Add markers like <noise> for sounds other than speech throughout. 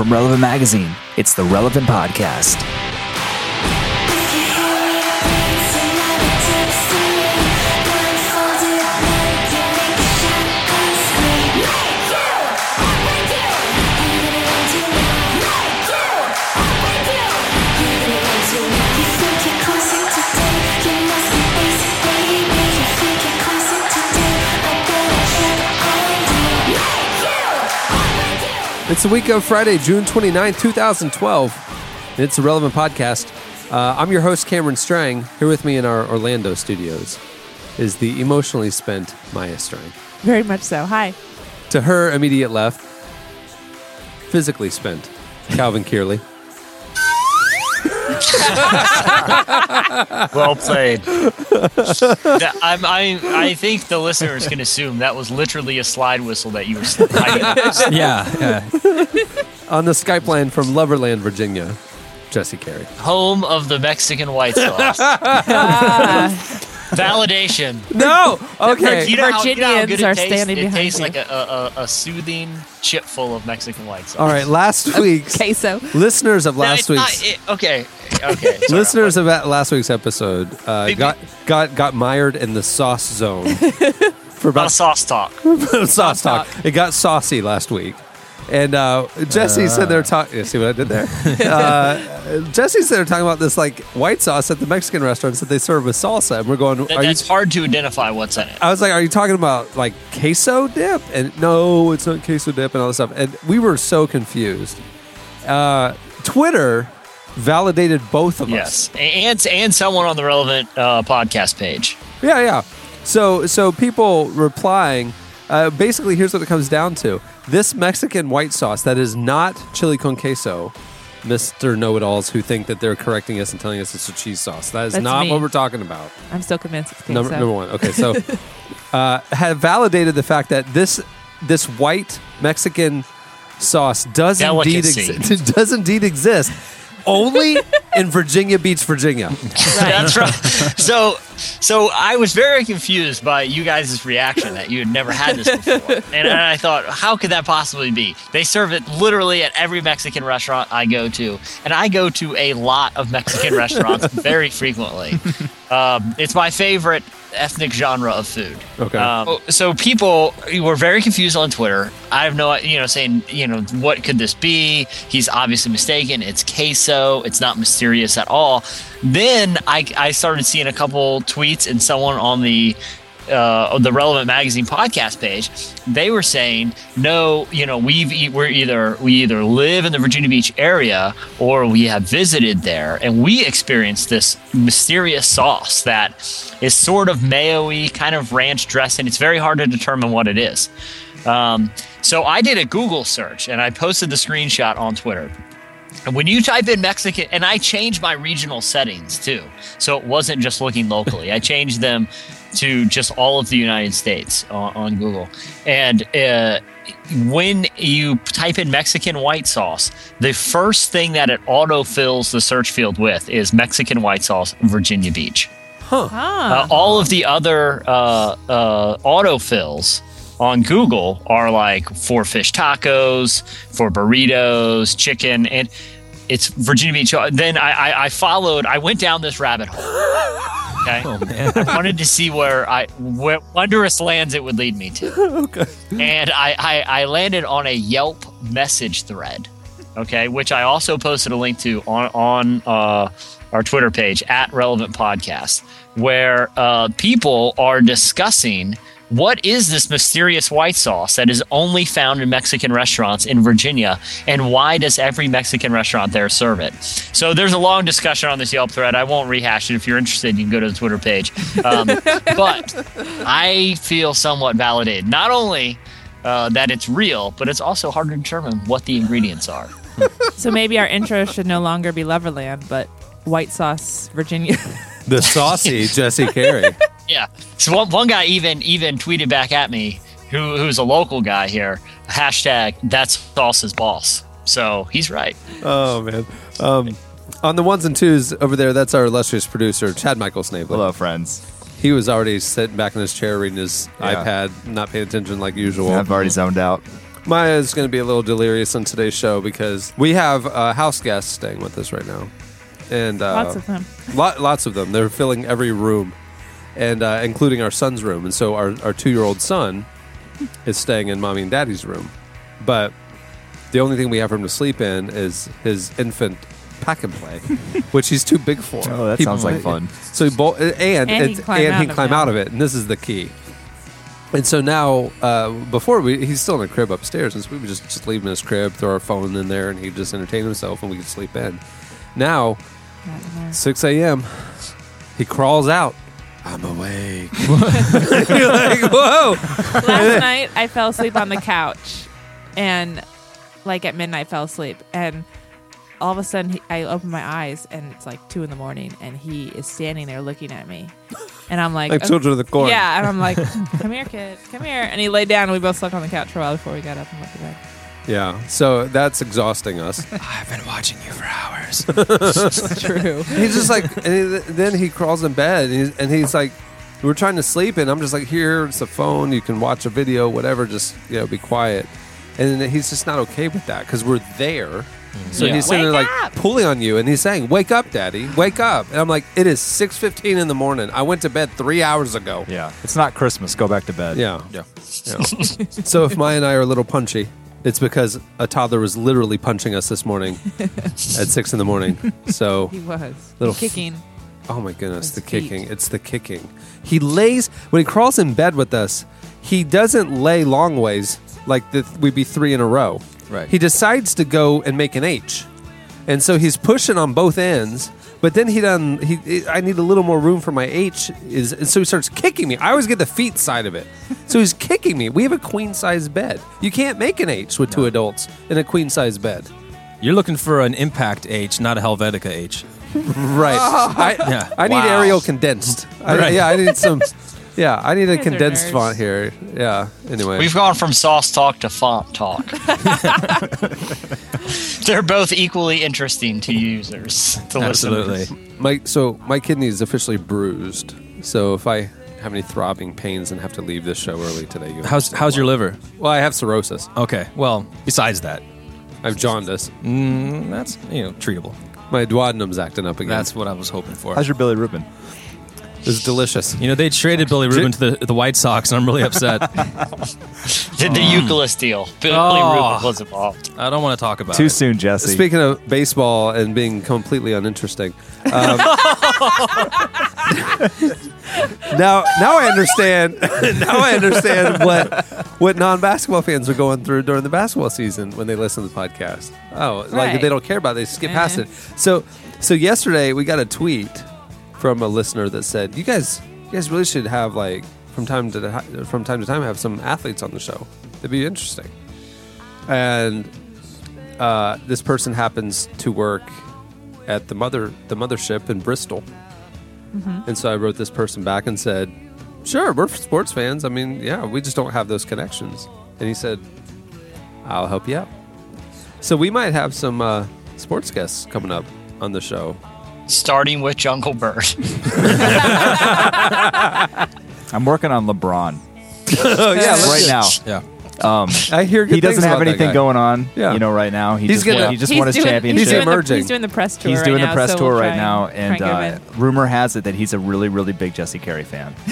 From Relevant Magazine, it's the Relevant Podcast. It's the week of Friday, June 29, 2012. It's a relevant podcast. Uh, I'm your host, Cameron Strang. Here with me in our Orlando studios is the emotionally spent Maya Strang. Very much so. Hi. To her immediate left, physically spent, Calvin Kearley. <laughs> well played. That- I'm, I, I think the listeners can assume that was literally a slide whistle that you were sliding. <laughs> Yeah, yeah. <laughs> On the Skype line from Loverland, Virginia, Jesse Carey. Home of the Mexican white sauce. Validation. <laughs> No! Okay. You know how- you know how Virginians it are tastes? standing It behind tastes you. like a, a, a, a soothing chip full of Mexican white sauce. All right, last week's Queso. listeners of No, last not- week's it- okay. Okay. sorry. listeners of last week's episode uh, got got got mired in the sauce zone <laughs> for about a sauce talk. <laughs> sauce talk. It got saucy last week. And uh, Jesse said they're talking. You see what I did there? <laughs> uh, Jesse said they're talking about this like white sauce at the Mexican restaurants that they serve with salsa. And we're going, That- are you? that's hard to identify what's in it. I was like, are you talking about like queso dip? And no, it's not queso dip and all this stuff. And we were so confused. Uh, Twitter validated both of us. Yes, and and someone on the relevant uh, podcast page. Yeah, yeah. So so people replying, uh, basically here's what it comes down to. This Mexican white sauce that is not chili con queso, Mr. Know-it-alls who think that they're correcting us and telling us it's a cheese sauce. That is That's not me. what we're talking about. I'm still convinced it's queso. Number, number one. Okay, so <laughs> uh, have validated the fact that this this white Mexican sauce does indeed Delicacy. exist. <laughs> does indeed exist. Only in Virginia Beach, Virginia. That's right. So, so I was very confused by you guys' reaction that you had never had this before, <laughs> and, and I thought, how could that possibly be? They serve it literally at every Mexican restaurant I go to, and I go to a lot of Mexican restaurants <laughs> very frequently. Um, it's my favorite ethnic genre of food. Okay. Um, so people were very confused on Twitter. I have no, you know, saying, you know, what could this be? He's obviously mistaken. It's queso. It's not mysterious at all. Then I, I started seeing a couple tweets and someone on the uh, the relevant magazine podcast page, they were saying, no, you know, we've we're either we either live in the Virginia Beach area or we have visited there, and we experienced this mysterious sauce that is sort of mayo-y, kind of ranch dressing. It's very hard to determine what it is. Um, so I did a Google search and I posted the screenshot on Twitter. And when you type in Mexican, and I changed my regional settings too, so it wasn't just looking locally. I changed them to just all of the United States on, on Google. And uh, when you type in Mexican white sauce, the first thing that it auto fills the search field with is Mexican white sauce, Virginia Beach. Ah. Uh, all of the other uh, uh, autofills on Google are like for fish tacos, for burritos, chicken, and it's Virginia Beach. Then I, I, I followed. I went down this rabbit hole. <laughs> Okay, I wanted to see where I where wondrous lands it would lead me to. <laughs> okay, and I, I I landed on a Yelp message thread. Okay, which I also posted a link to on on uh, our Twitter page at Relevant Podcast, where uh, people are discussing what is this mysterious white sauce that is only found in Mexican restaurants in Virginia, and why does every Mexican restaurant there serve it? So there's a long discussion on this Yelp thread. I won't rehash it. If you're interested, you can go to the Twitter page. Um, <laughs> but I feel somewhat validated. Not only uh, that it's real, but it's also hard to determine what the ingredients are. So maybe our intro should no longer be Loverland, but White Sauce Virginia. <laughs> The saucy <laughs> Jesse Carey. Yeah. So one, one guy even even tweeted back at me, who who's a local guy here, hashtag that's sauce's boss. So he's right. Oh man. Um, on the ones and twos over there, that's our illustrious producer, Chad Michael Snavely. Hello, friends. He was already sitting back in his chair reading his Yeah. iPad, not paying attention like usual. I've already zoned out. Maya is going to be a little delirious on today's show because we have a house guest staying with us right now, and uh, Lots of them. <laughs> Lot, lots of them. They're filling every room, and uh, including our son's room. And so our, our two year old son is staying in mommy and daddy's room. But the only thing we have for him to sleep in is his infant pack and play, <laughs> which he's too big for. Oh, that He- sounds like fun. So he bo- and And he it's- can climb and out he of climb it. out of it, and this is the key. And so now, uh, before we, he's still in a crib upstairs, and so we would just, just leave him in his crib, throw our phone in there, and he'd just entertain himself, and we could sleep in. Now, 6 a.m., he crawls out. I'm awake. <laughs> You're like, whoa. Last night I fell asleep on the couch, and like at midnight fell asleep, and all of a sudden he, I open my eyes and it's like two in the morning, and he is standing there looking at me, and I'm like, Like children of the corn. yeah, and I'm like, come here, kid, come here, and he laid down, and we both slept on the couch for a while before we got up and went to bed. Yeah. So that's exhausting us. <laughs> I've been watching you for hours. <laughs> True. he's just like, and he- then he crawls in bed, and he's, and he's like, we're trying to sleep, and I'm just like, here, it's a phone, you can watch a video, whatever, just you know, be quiet. And he's just not okay with that because we're there. Mm-hmm. So Yeah. he's sitting there Wake like up! pulling on you, and he's saying, "Wake up, Daddy! Wake up!" And I'm like, "It is 6:15 in the morning. I went to bed three hours ago." Yeah, it's not Christmas. Go back to bed. Yeah. Yeah. Yeah. <laughs> so if Maya and I are a little punchy, it's because a toddler was literally punching us this morning <laughs> at six in the morning. So He was Little- kicking. Oh my goodness, His the feet. kicking. It's the kicking. He lays when he crawls in bed with us, he doesn't lay long ways like the, we'd be three in a row. Right. He decides to go and make an H. And so he's pushing on both ends, but then he done he I need a little more room for my H is and so he starts kicking me. I always get the feet side of it. So he's kicking me. We have a queen size bed. You can't make an H with two adults in a queen size bed. You're looking for an impact H, not a Helvetica H. <laughs> Right. <laughs> I, Yeah. I need Wow. Arial condensed. I, Right. Yeah, I need some. <laughs> Yeah, I need a condensed font here. Yeah. Anyway, We've gone from sauce talk to font talk. <laughs> They're both equally interesting to users. To Absolutely. listeners. my so my kidney is officially bruised. So if I have any throbbing pains and have to leave this show early today, you How's how's your liver? Well, I have cirrhosis. Okay. Well, besides that, I have jaundice. mm, that's you know treatable. My duodenum's acting up again. That's what I was hoping for. How's your Billy Rubin? was delicious. you know, they traded Billy Rubin to the the White Sox, and I'm really upset. <laughs> Did the Youkilis deal? Billy Oh. Rubin was involved. I don't want to talk about it. Too it. soon, Jesse. Speaking of baseball and being completely uninteresting, um, <laughs> now now I understand. <laughs> now I understand what what non basketball fans are going through during the basketball season when they listen to the podcast. Oh, like Right. they don't care about it; they skip past Eh. it. So so yesterday we got a tweet from a listener that said, "You guys, you guys really should have like from time to from time to time have some athletes on the show. That'd be interesting." And uh, this person happens to work at the mother the mothership in Bristol, and so I wrote this person back and said, "Sure, we're sports fans. I mean, yeah, we just don't have those connections." And he said, "I'll help you out." So we might have some uh, sports guests coming up on the show. Starting with Jungle Bird. <laughs> I'm working on LeBron Oh <laughs> yeah, right now. Yeah. Um, <laughs> I hear good he doesn't have anything going on. Yeah. You know, right now he He's just gonna- won, he just he's won his doing, championship. He's doing, the, emerging. he's doing the press tour. He's right doing now, the press so tour we'll right try now, try and uh, rumor has it that he's a really, really big Jesse Carey fan. <laughs>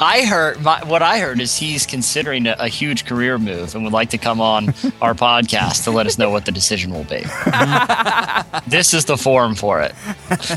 I heard my, what I heard is he's considering a, a huge career move and would like to come on our podcast to let us know what the decision will be. <laughs> this is the forum for it.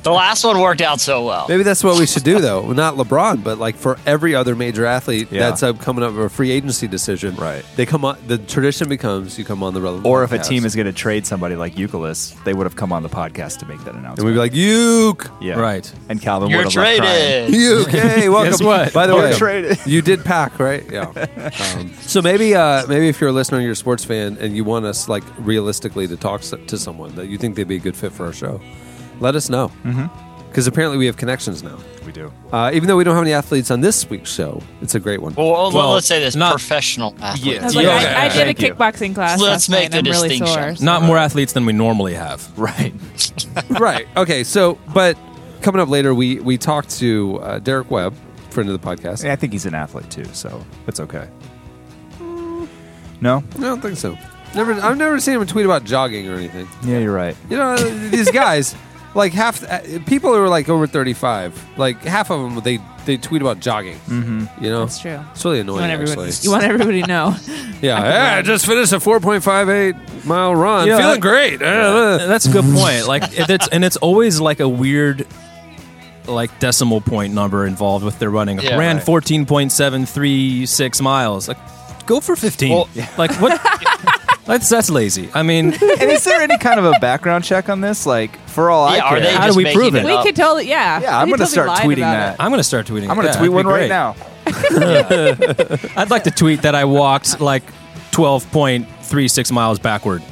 The last one worked out so well. Maybe that's what we should do, though. Not LeBron, but like for every other major athlete Yeah. that's up coming up with a free agency decision. Right. They come on. The tradition becomes you come on the relevant. Or if a podcast. team is going to trade somebody like Youkilis, they would have come on the podcast to make that announcement. and we'd be like, "Uke, yeah, Right. And Calvin You're would have left crying. traded. <laughs> Uke, <laughs> hey, welcome." Guess what? By the We're way, traded. you did pack, right? Yeah. <laughs> Um, so maybe, uh, maybe if you're a listener, and you're a sports fan, and you want us like realistically to talk to someone that you think they'd be a good fit for our show, let us know. Because apparently we have connections now. We do. Uh, even though we don't have any athletes on this week's show, it's a great one. Well, Well, let's say this not- professional athletes. I, like, Yeah, I. I did a Thank you. kickboxing class. Let's last make night, the I'm really distinction. sore. Not more athletes than we normally have. <laughs> Right. right. Okay. So, but coming up later, we we talked to uh, Derek Webb, friend of the podcast. I think he's an athlete too, so it's okay. No. I don't think so. Never. I've never seen him tweet about jogging or anything. Yeah, you're right. You know, these guys, <laughs> like half uh, people who are like over thirty-five, like half of them, they they tweet about jogging. Mm-hmm. You know, That's true. It's really You annoying. want everybody, actually, you want everybody to know. <laughs> <laughs> yeah. can Hey, I just finished a four point five eight mile run. Yeah, Feeling that- great. Uh, That's a good <laughs> point. Like if it's and it's always like a weird like decimal point number involved with their running. Yeah, Ran right. fourteen point seven three six miles. Like go for fifteen. Well- Like what? That's that's lazy. I mean, <laughs> and is there any kind of a background check on this? Like, for all I Yeah, are care, they How do just we making prove it it? we up? could totally, yeah. Yeah, I'm We gonna totally start lied tweeting about that. it. I'm gonna start tweeting. I'm gonna tweet one right now. <laughs> <laughs> I'd like to tweet that I walked like twelve point three six miles backward.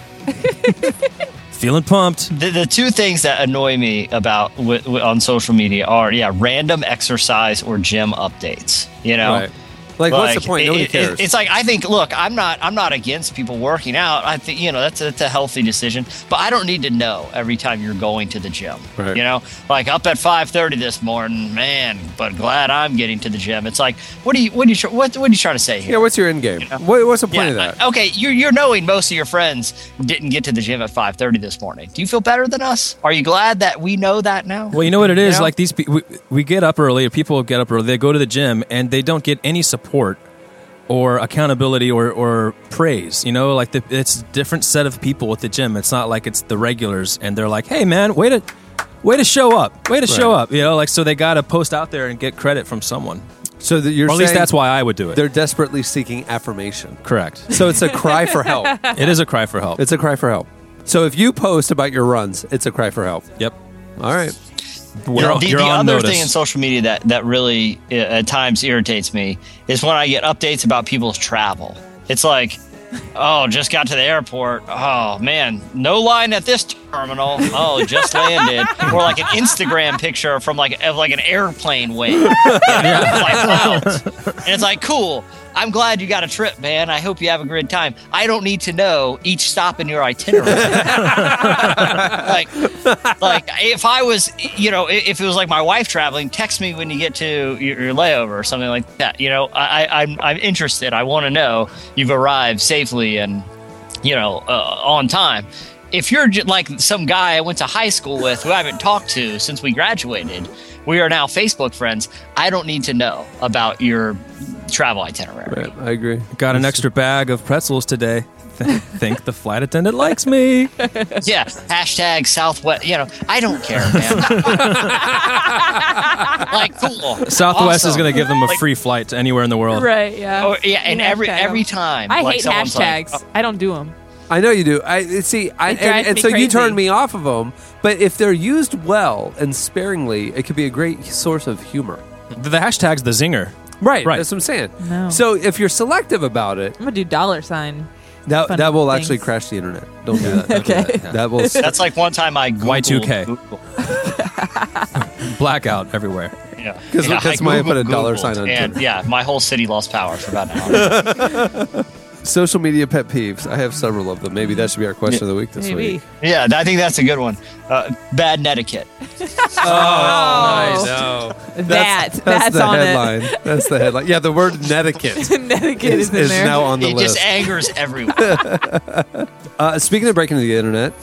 Feeling pumped. The, the two things that annoy me about wi- wi- on social media are yeah random exercise or gym updates you know right. Like, what's the point? it- Nobody it- cares. It's like I think. Look, I'm not. I'm not against people working out. I think you know that's a, that's a healthy decision. But I don't need to know every time you're going to the gym. Right. You know, like up at 5:30 this morning, man. But glad I'm getting to the gym. It's like, what are you? What are you? What, what are you trying to say here? yeah. What's your end game? What, what's the point of that? I- okay, you're you're knowing most of your friends didn't get to the gym at 5:30 this morning. Do you feel better than us? Are you glad that we know that now? Well, you know what it is. You know? Like these, pe- we, we get up early. People get up early. They go to the gym and they don't get any support or accountability or, or praise. You know, like the, it's a different set of people at the gym. It's not like it's the regulars and they're like, "Hey, man, way to way to show up, way to show up." You know, like so they got to post out there and get credit from someone. So that you're Or at least that's why I would do it. they're desperately seeking affirmation. Correct. So it's a cry for help. <laughs> it is a cry for help. It's a cry for help. So if you post about your runs, it's a cry for help. yep. All right. The, the other notice. thing in social media that that really uh, at times irritates me is when I get updates about people's travel. It's like, oh, just got to the airport. Oh man, no line at this terminal. <laughs> Oh, just landed. Or like an Instagram picture from like of like an airplane wing. You know, like clouds. And it's like, cool. I'm glad you got a trip, man. I hope you have a great time. I don't need to know each stop in your itinerary. <laughs> like, like if I was, you know, if it was like my wife traveling, text me when you get to your, your layover or something like that. You know, I, I, I'm, I'm interested. I want to know you've arrived safely and, you know, uh, on time. If you're like some guy I went to high school with who I haven't talked to since we graduated, we are now Facebook friends. I don't need to know about your travel itinerary. Right. I agree. Got an extra bag of pretzels today. Th- Think the flight attendant likes me. <laughs> Yeah, hashtag Southwest. You know, I don't care, man. <laughs> like, cool. Southwest is going to give them a Like- free flight to anywhere in the world. Right, yeah. Oh, yeah, and You every hashtag every 'em. time, I like, hate someone's like, hashtags. Oh. I don't do them. I know you do. I see. I, It drives and, and me so you crazy. turn me off of them. But if they're used well and sparingly, it could be a great source of humor. The, the hashtag's the zinger. Right. Right. That's what I'm saying. No. So if you're selective about it, I'm gonna do dollar sign. that Fun that will things. actually crash the internet. Don't do that. <laughs> Don't do Okay. that. That will. <laughs> That's like one time I Googled Y2K. Google. <laughs> Blackout everywhere. Yeah. 'Cause- Yeah, 'cause I Maya put a Googled dollar sign on and Twitter. yeah, my whole city lost power for about an hour. Social media pet peeves. I have several of them. Maybe that should be our question of the week this Maybe. week. yeah, I think that's a good one. Uh, bad etiquette. <laughs> Oh, No. that That's that's, the on headline. That's the headline. Yeah, the word <laughs> netiquette it. Netiquette is, is, in is there. now on the It list. just angers everyone. <laughs> Uh, speaking of breaking the internet,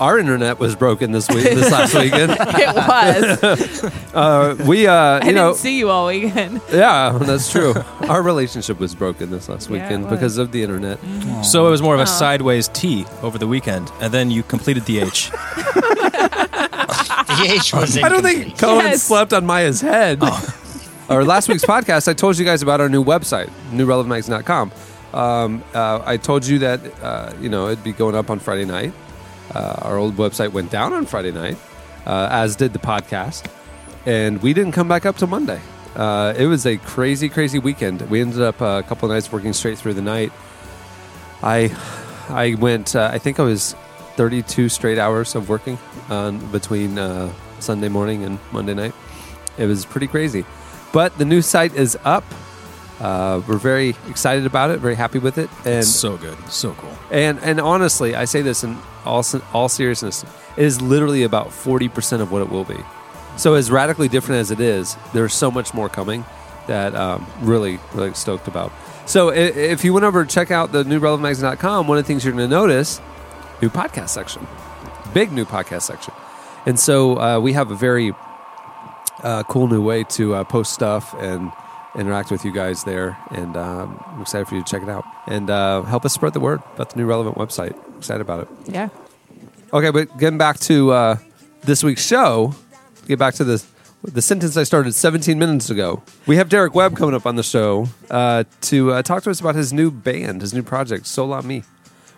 our internet was broken this week. This last <laughs> weekend, it was. <laughs> uh, we, uh, I you didn't know, see you all weekend. <laughs> yeah, that's true. Our relationship was broken this last Yeah, it weekend was. because of the internet. So it was more of a Aw. sideways T over the weekend, and then you completed the H. The H was I don't think incomplete. Cohen Yes. slept on Maya's head. Our last week's podcast, I told you guys about our new website, newrelevantmagazine.com. Um, uh, I told you that uh, you know it'd be going up on Friday night. Uh, our old website went down on Friday night, uh, as did the podcast, and we didn't come back up till Monday. Uh, it was a crazy, crazy weekend. We ended up uh, a couple nights working straight through the night. I, I went. Uh, I think I was 32 straight hours of working on between uh, Sunday morning and Monday night. It was pretty crazy, but the new site is up. Uh, we're very excited about it. Very happy with it, and so good, so cool. and and honestly, I say this in all all seriousness, it is literally about forty percent of what it will be. So as radically different as it is, there's so much more coming that um, really really stoked about. So if you went over to check out the new relevantmagazine.com, one of the things you're going to notice, new podcast section, big new podcast section. And so uh, we have a very uh, cool new way to uh, post stuff and interact with you guys there. And um, I'm excited for you to check it out and uh, help us spread the word about the new relevant website. Excited about it. Yeah. Okay, but getting back to uh, this week's show, get back to the the sentence I started 17 minutes ago. We have Derek Webb coming up on the show uh, to uh, talk to us about his new band, his new project, Sola-Mi,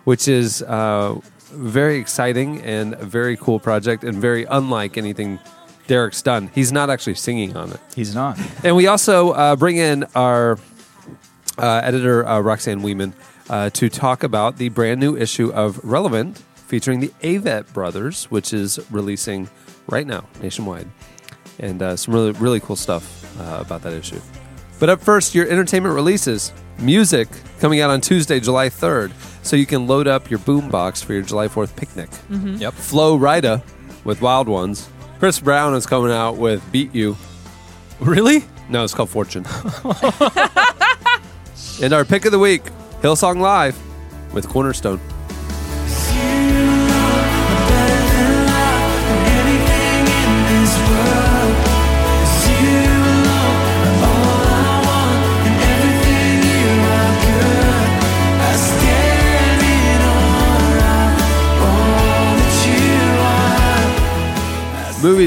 which is uh, very exciting and a very cool project and very unlike anything Derek's done. He's not actually singing on it. He's not. And we also uh, bring in our uh, editor, uh, Roxanne Wieman, uh, to talk about the brand new issue of Relevant featuring the Avett Brothers, which is releasing right now nationwide. And uh, some really, really cool stuff uh, about that issue. But up first, your entertainment releases. Music coming out on Tuesday, July 3rd, so you can load up your boombox for your July 4th picnic. Yep. Flo Rida with Wild Ones. Chris Brown is coming out with Beat You. Really? No, it's called Fortune. <laughs> and our pick of the week, Hillsong Live with Cornerstone.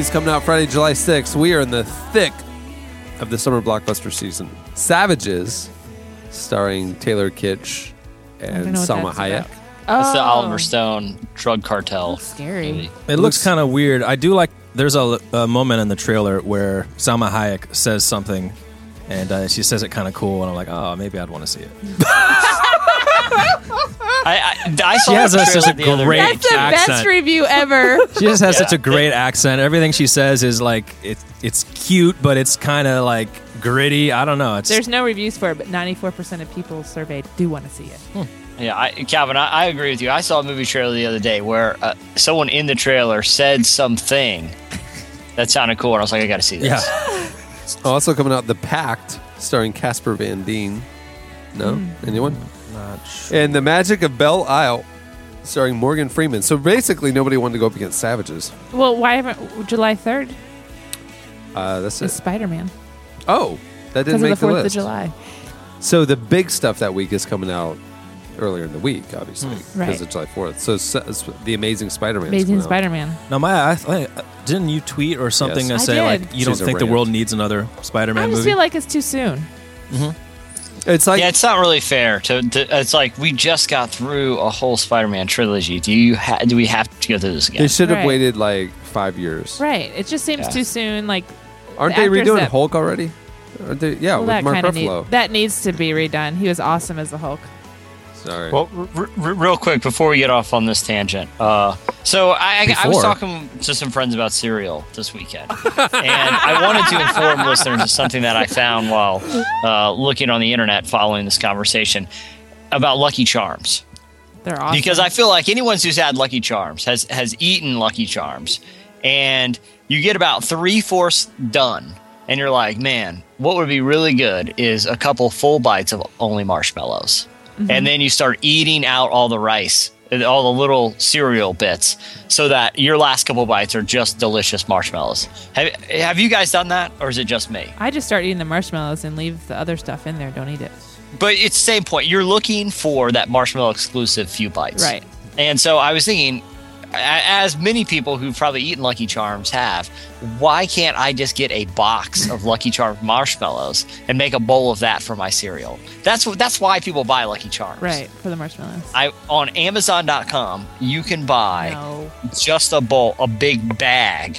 Movies coming out Friday, July 6th. We are in the thick of the summer blockbuster season. Savages, starring Taylor Kitsch and know Salma Hayek. about. That's the Oh. Oliver Stone drug cartel. Looks scary. movie. It looks kind of weird. I do like. There's a, a moment in the trailer where Salma Hayek says something, and uh, she says it kind of cool, and I'm like, oh, maybe I'd want to see it. <laughs> <laughs> I, I, I saw She has the a- such a the other great- day. That's the accent. best review ever. <laughs> She just has Yeah. such a great accent. Everything she says is like it, it's cute, but it's kind of like gritty. I don't know. It's There's no reviews for it, but 94% of people surveyed do want to see it. Yeah, I, Calvin, I, I agree with you. I saw a movie trailer the other day where uh, someone in the trailer said something <laughs> that sounded cool, and I was like, I got to see this. yeah. <laughs> Also coming out, The Pact, starring Casper Van Dien. No? Anyone? Not sure. And The Magic of Belle Isle, starring Morgan Freeman. So basically, nobody wanted to go up against Savages. Well, why haven't July 3rd Uh, that's is it. Spider Man? Oh, that didn't of the make the 4th of list. July. So the big stuff that week is coming out earlier in the week, obviously, because Right. of July 4th. So, s- The Amazing Spider-Man. Amazing Spider Man. No, Maya, I, th- didn't you tweet or something Yes. to I say like did. you don't She's a think the rant. world needs another Spider-Man I just movie? feel like it's too soon. It's like yeah, it's not really fair. To, to it's like we just got through a whole Spider-Man trilogy. Do you ha- do we have to go through this again? they should have Right. waited like five years. Right. It just seems Yeah. too soon. Like, Aren't The they redoing that- Hulk already? Aren't they, yeah, well, with that Mark Ruffalo. need, that needs to be redone. He was awesome as the Hulk. Sorry. Well, r- r- real quick before we get off on this tangent, uh, so I, I, I was talking to some friends about cereal this weekend, and I wanted to inform <laughs> listeners of something that I found while uh, looking on the internet following this conversation about Lucky Charms. They're awesome. because I feel like anyone who's had Lucky Charms has has eaten Lucky Charms, and you get about three fourths done, and you're like, man, what would be really good is a couple full bites of only marshmallows, Mm-hmm. and then you start eating out all the rice, all the little cereal bits, so that your last couple bites are just delicious marshmallows. Have Have you guys done that, or is it just me? I just start eating the marshmallows and leave the other stuff in there. Don't eat it. But it's the same point. You're looking for that marshmallow exclusive few bites. Right. And so I was thinking, as many people who've probably eaten Lucky Charms have, why can't I just get a box of Lucky Charms marshmallows and make a bowl of that for my cereal? That's. That's why people buy Lucky Charms. Right. For the marshmallows. I on Amazon.com you can buy No. just a bowl, a big bag,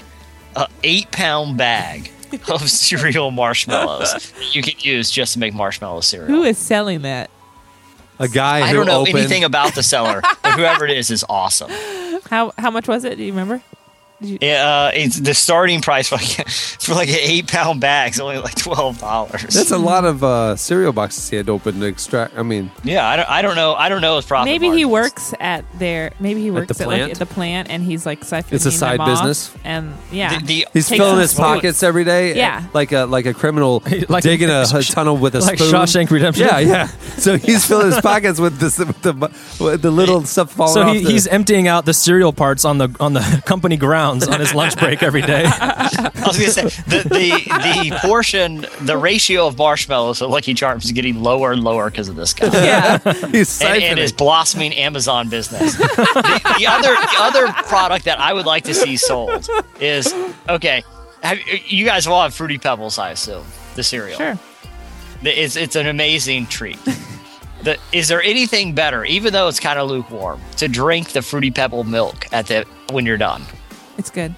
a eight pound bag <laughs> of cereal marshmallows that you can use just to make marshmallow cereal. Who is selling that? A guy I don't know opened, anything about the seller, but whoever it is is awesome. How how much was it? Do you remember? Uh, it's the starting price for like, <laughs> for like an eight pound bag is only like twelve dollars. That's a lot of uh, cereal boxes he had to open to extract. I mean, Yeah, I don't, I don't know. I don't know his profit. Maybe he works at their. Maybe he works the at, like, plant? at the plant, and he's like siphoning It's a side them off, business? And yeah, The, the, he's filling his spoon. pockets every day. Yeah. like a like a criminal <laughs> Like- digging a, a tunnel with a like spoon. Shawshank Redemption. Yeah, yeah. So he's <laughs> filling his pockets with this with the with the little stuff falling So off. he, the- he's emptying out the cereal parts on the on the company grounds on his lunch break every day. <laughs> I was gonna say the, the the portion, the ratio of marshmallows at Lucky Charms is getting lower and lower because of this guy. yeah. he's And, and his blossoming Amazon business. <laughs> the, the other the other product that I would like to see sold is okay. Have, you guys all have Fruity Pebbles, I assume, the cereal. Sure. It's it's an amazing treat. The, is there anything better, even though it's kind of lukewarm, to drink the Fruity Pebble milk at the when you're done? It's good.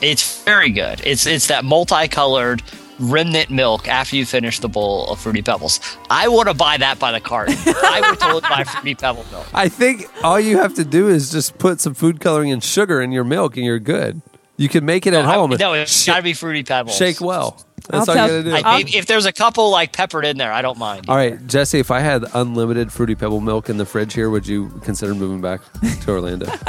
It's very good. It's it's that multicolored remnant milk after you finish the bowl of Fruity Pebbles. I want to buy that by the carton. <laughs> I would totally buy Fruity Pebble milk. I think all you have to do is just put some food coloring and sugar in your milk, and you're good. You can make it at I- home. no, it's got to be Fruity Pebbles. Shake well. That's I'll all tell- you gotta do. I, if, if there's a couple like peppered in there, I don't mind. all right, Jesse. If I had unlimited fruity pebble milk in the fridge here, would you consider moving back to Orlando? <laughs>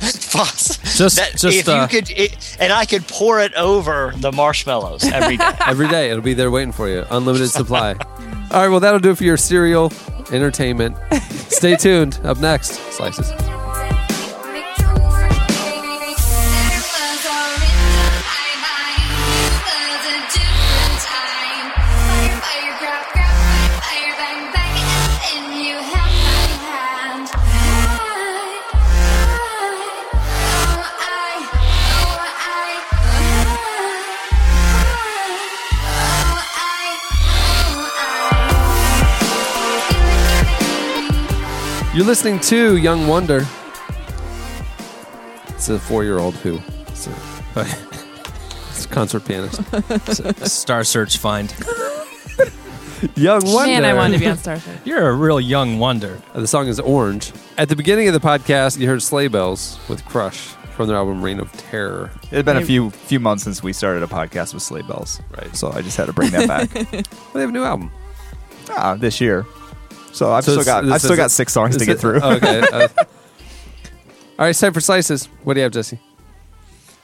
Fuss. Just- That- just, if uh, you could, it, and I could pour it over the marshmallows every day. <laughs> Every day, it'll be there waiting for you. Unlimited supply. All right, well, that'll do it for your cereal entertainment. Stay <laughs> tuned. Up next, slices. You're listening to Young Wonder. It's a four-year-old who. It's <laughs> a, it's a concert pianist. Star Search find. <laughs> Young Wonder. Man, I wanted to be on <laughs> Star Trek. You're a real young wonder. Uh, The song is Orange. At the beginning of the podcast, you heard Sleigh Bells with Crush from their album Reign of Terror. It had been a few few months since we started a podcast with Sleigh Bells, Right. So I just had to bring that back. Well, they have a new album. ah, this year. So I've So still it's- got this I've still is- got six songs to Is get it- through. Okay. uh, <laughs> all right, it's time for slices. What do you have, Jesse?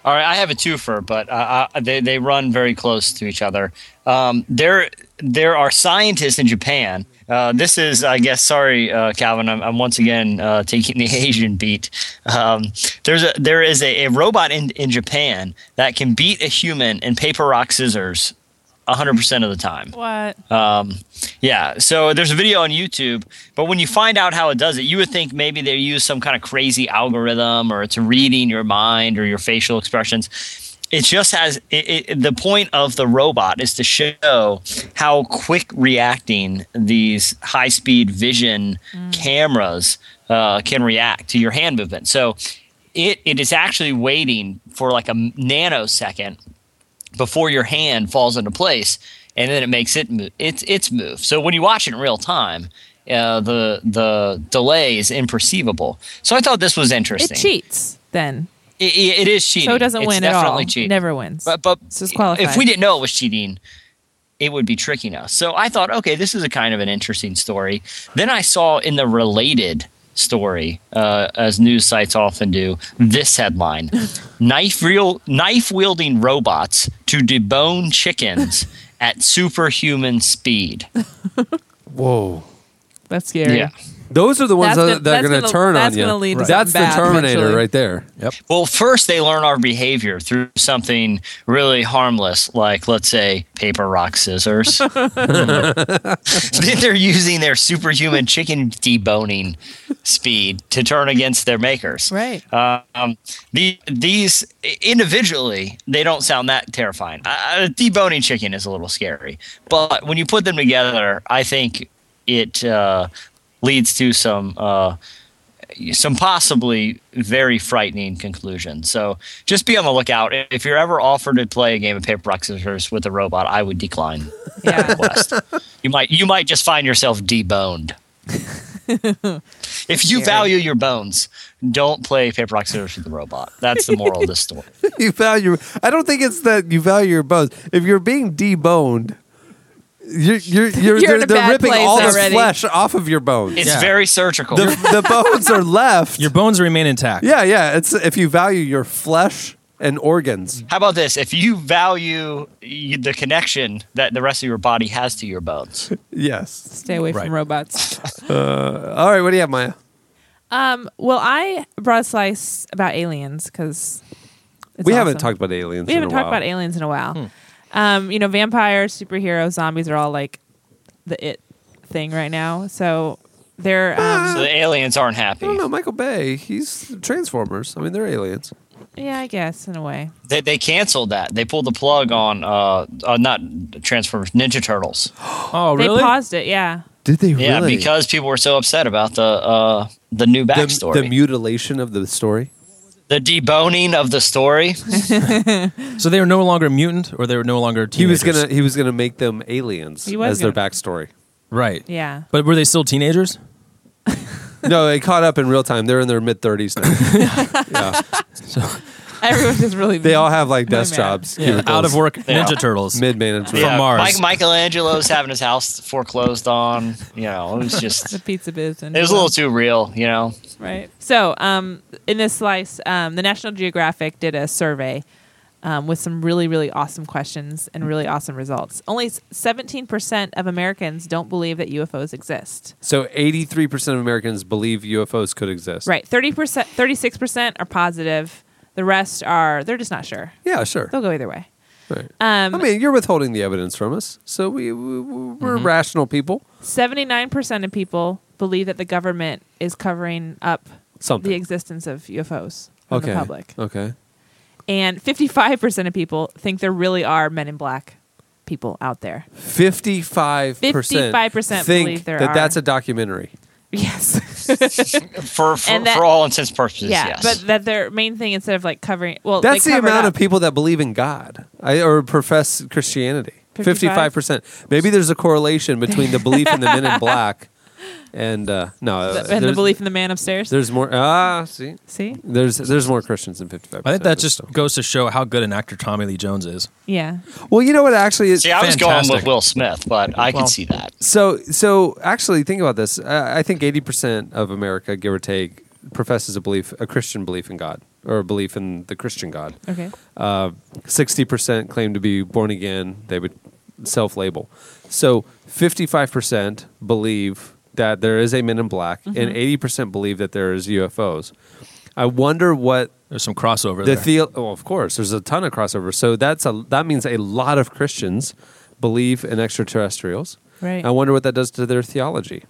All right, I have a twofer, but uh, uh, they they run very close to each other. Um, there there are scientists in Japan. Uh, this is, I guess, sorry, uh, Calvin. I'm, I'm once again uh, taking the <laughs> Asian beat. Um, there's a there is a, a robot in in Japan that can beat a human in paper rock scissors. 100% of the time. What? Um, yeah, so there's a video on YouTube, but when you find out how it does it, you would think maybe they use some kind of crazy algorithm or it's reading your mind or your facial expressions. It just has it, it, the point of the robot is to show how quick reacting these high speed vision cameras uh, can react to your hand movement. So it, it is actually waiting for like a nanosecond before your hand falls into place, and then it makes it move. It's its move. So when you watch it in real time, uh, the the delay is imperceivable. So I thought this was interesting. It cheats then. It, it- is cheating. So it doesn't It's win at all. definitely cheating. Never wins. But but if we didn't know it was cheating, it would be tricking us. So I thought, okay, this is a kind of an interesting story. Then I saw in the related story, uh, as news sites often do, this headline: <laughs> knife real knife wielding robots to debone chickens at superhuman speed. Whoa. That's scary. Yeah. Those are the ones That's that, gonna- are going to turn on you. gonna lead to That's the Terminator eventually. right there. Yep. Well, first they learn our behavior through something really harmless, like let's say paper, rock, scissors. <laughs> then they're using their superhuman chicken deboning speed to turn against their makers. Right. Um, the, these individually, they don't sound that terrifying. Uh, deboning chicken is a little scary, but when you put them together, I think it uh, leads to some uh, some possibly very frightening conclusions. So just be on the lookout. If you're ever offered to play a game of paper rock scissors with a robot, I would decline Yeah. request. you might you might just find yourself deboned. If you Scary. value your bones, don't play paper rock scissors with the robot. That's the moral of this story. <laughs> you value. I don't think it's that you value your bones. If you're being deboned, you're you're, <laughs> you're, You're they're, they're ripping place all the already. flesh off of your bones. It's Yeah. very surgical. the, the <laughs> bones are left. Your bones remain intact. yeah, yeah. It's if you value your flesh and organs. How about this? If you value y- the connection that the rest of your body has to your bones, Yes. Stay away Right. from robots. <laughs> All right. What do you have, Maya? Um, well, I brought a slice about aliens because we haven't talked about aliens. We in haven't a talked while. about aliens in a while. Um, you know, vampires, superheroes, zombies are all like the it thing right now. So they're um, so the aliens aren't I happy. don't know. Michael Bay. He's Transformers. I mean, they're aliens. yeah, I guess in a way. They, they canceled that. They pulled the plug on uh, uh not Transformers, Ninja Turtles. <gasps> Oh, really? They paused it. Yeah. Did they Yeah, because people were so upset about the uh the new backstory, the the, mutilation of the story. Deboning of the story. <laughs> So they were no longer mutant, or they were no longer He was gonna he was gonna make them aliens He was as their gonna- backstory. right. Yeah. But were they still teenagers? no, they caught up in real time. They're in their mid thirties now. <laughs> yeah. <laughs> Everyone's just really. They all have like desk My jobs. Yeah, out of work Yeah. Ninja Turtles. Mid management. From Mars. Mike, Michelangelo's having his house foreclosed on. You know, it was just <laughs> the pizza biz. And it was a little too real. You know, right. So, um, in this slice, um, the National Geographic did a survey um, with some really, really awesome questions and really awesome results. Only seventeen percent of Americans don't believe that UFOs exist. So eighty three percent of Americans believe UFOs could exist. Right. Thirty percent, thirty-six percent are positive. The rest are they're just not sure. Yeah, sure. They'll go either way. Right. Um, I mean, you're withholding the evidence from us, so we, we we're Mm-hmm. rational people. Seventy-nine percent of people believe that the government is covering up Something. the existence of UFOs from okay. the public, Okay. and fifty-five percent of people think there really are Men in Black people out there. Fifty five percent 55% think believe there that are. that's a documentary. Yes. For for, that- for all intents and purposes, yeah, yes. but that their main thing instead of like covering well, That's they the amount up. of people that believe in God I, or profess Christianity. 55? Fifty-five percent. Maybe there's a correlation between the belief in the Men in Black and uh, no, uh, and the there's- belief in the man upstairs. There's more. Ah, see, See, there's there's more Christians than fifty-five. I think that just goes to show how good an actor Tommy Lee Jones is. yeah, well, you know what? Actually, is, See, I was going Fantastic. with Will Smith, but I Well- can see that. so so actually, think about this. Uh, I think eighty percent of America, give or take, professes a belief, a Christian belief in God or a belief in the Christian God. okay, Sixty percent claim to be born again. They would self-label. So fifty-five percent believe that there is a Men in Black, Mm-hmm. and eighty percent believe that there is UFOs. I wonder what There's some crossover the there. theo- oh, of course, there's a ton of crossover. So that's a that means a lot of Christians believe in extraterrestrials. right. I wonder what that does to their theology.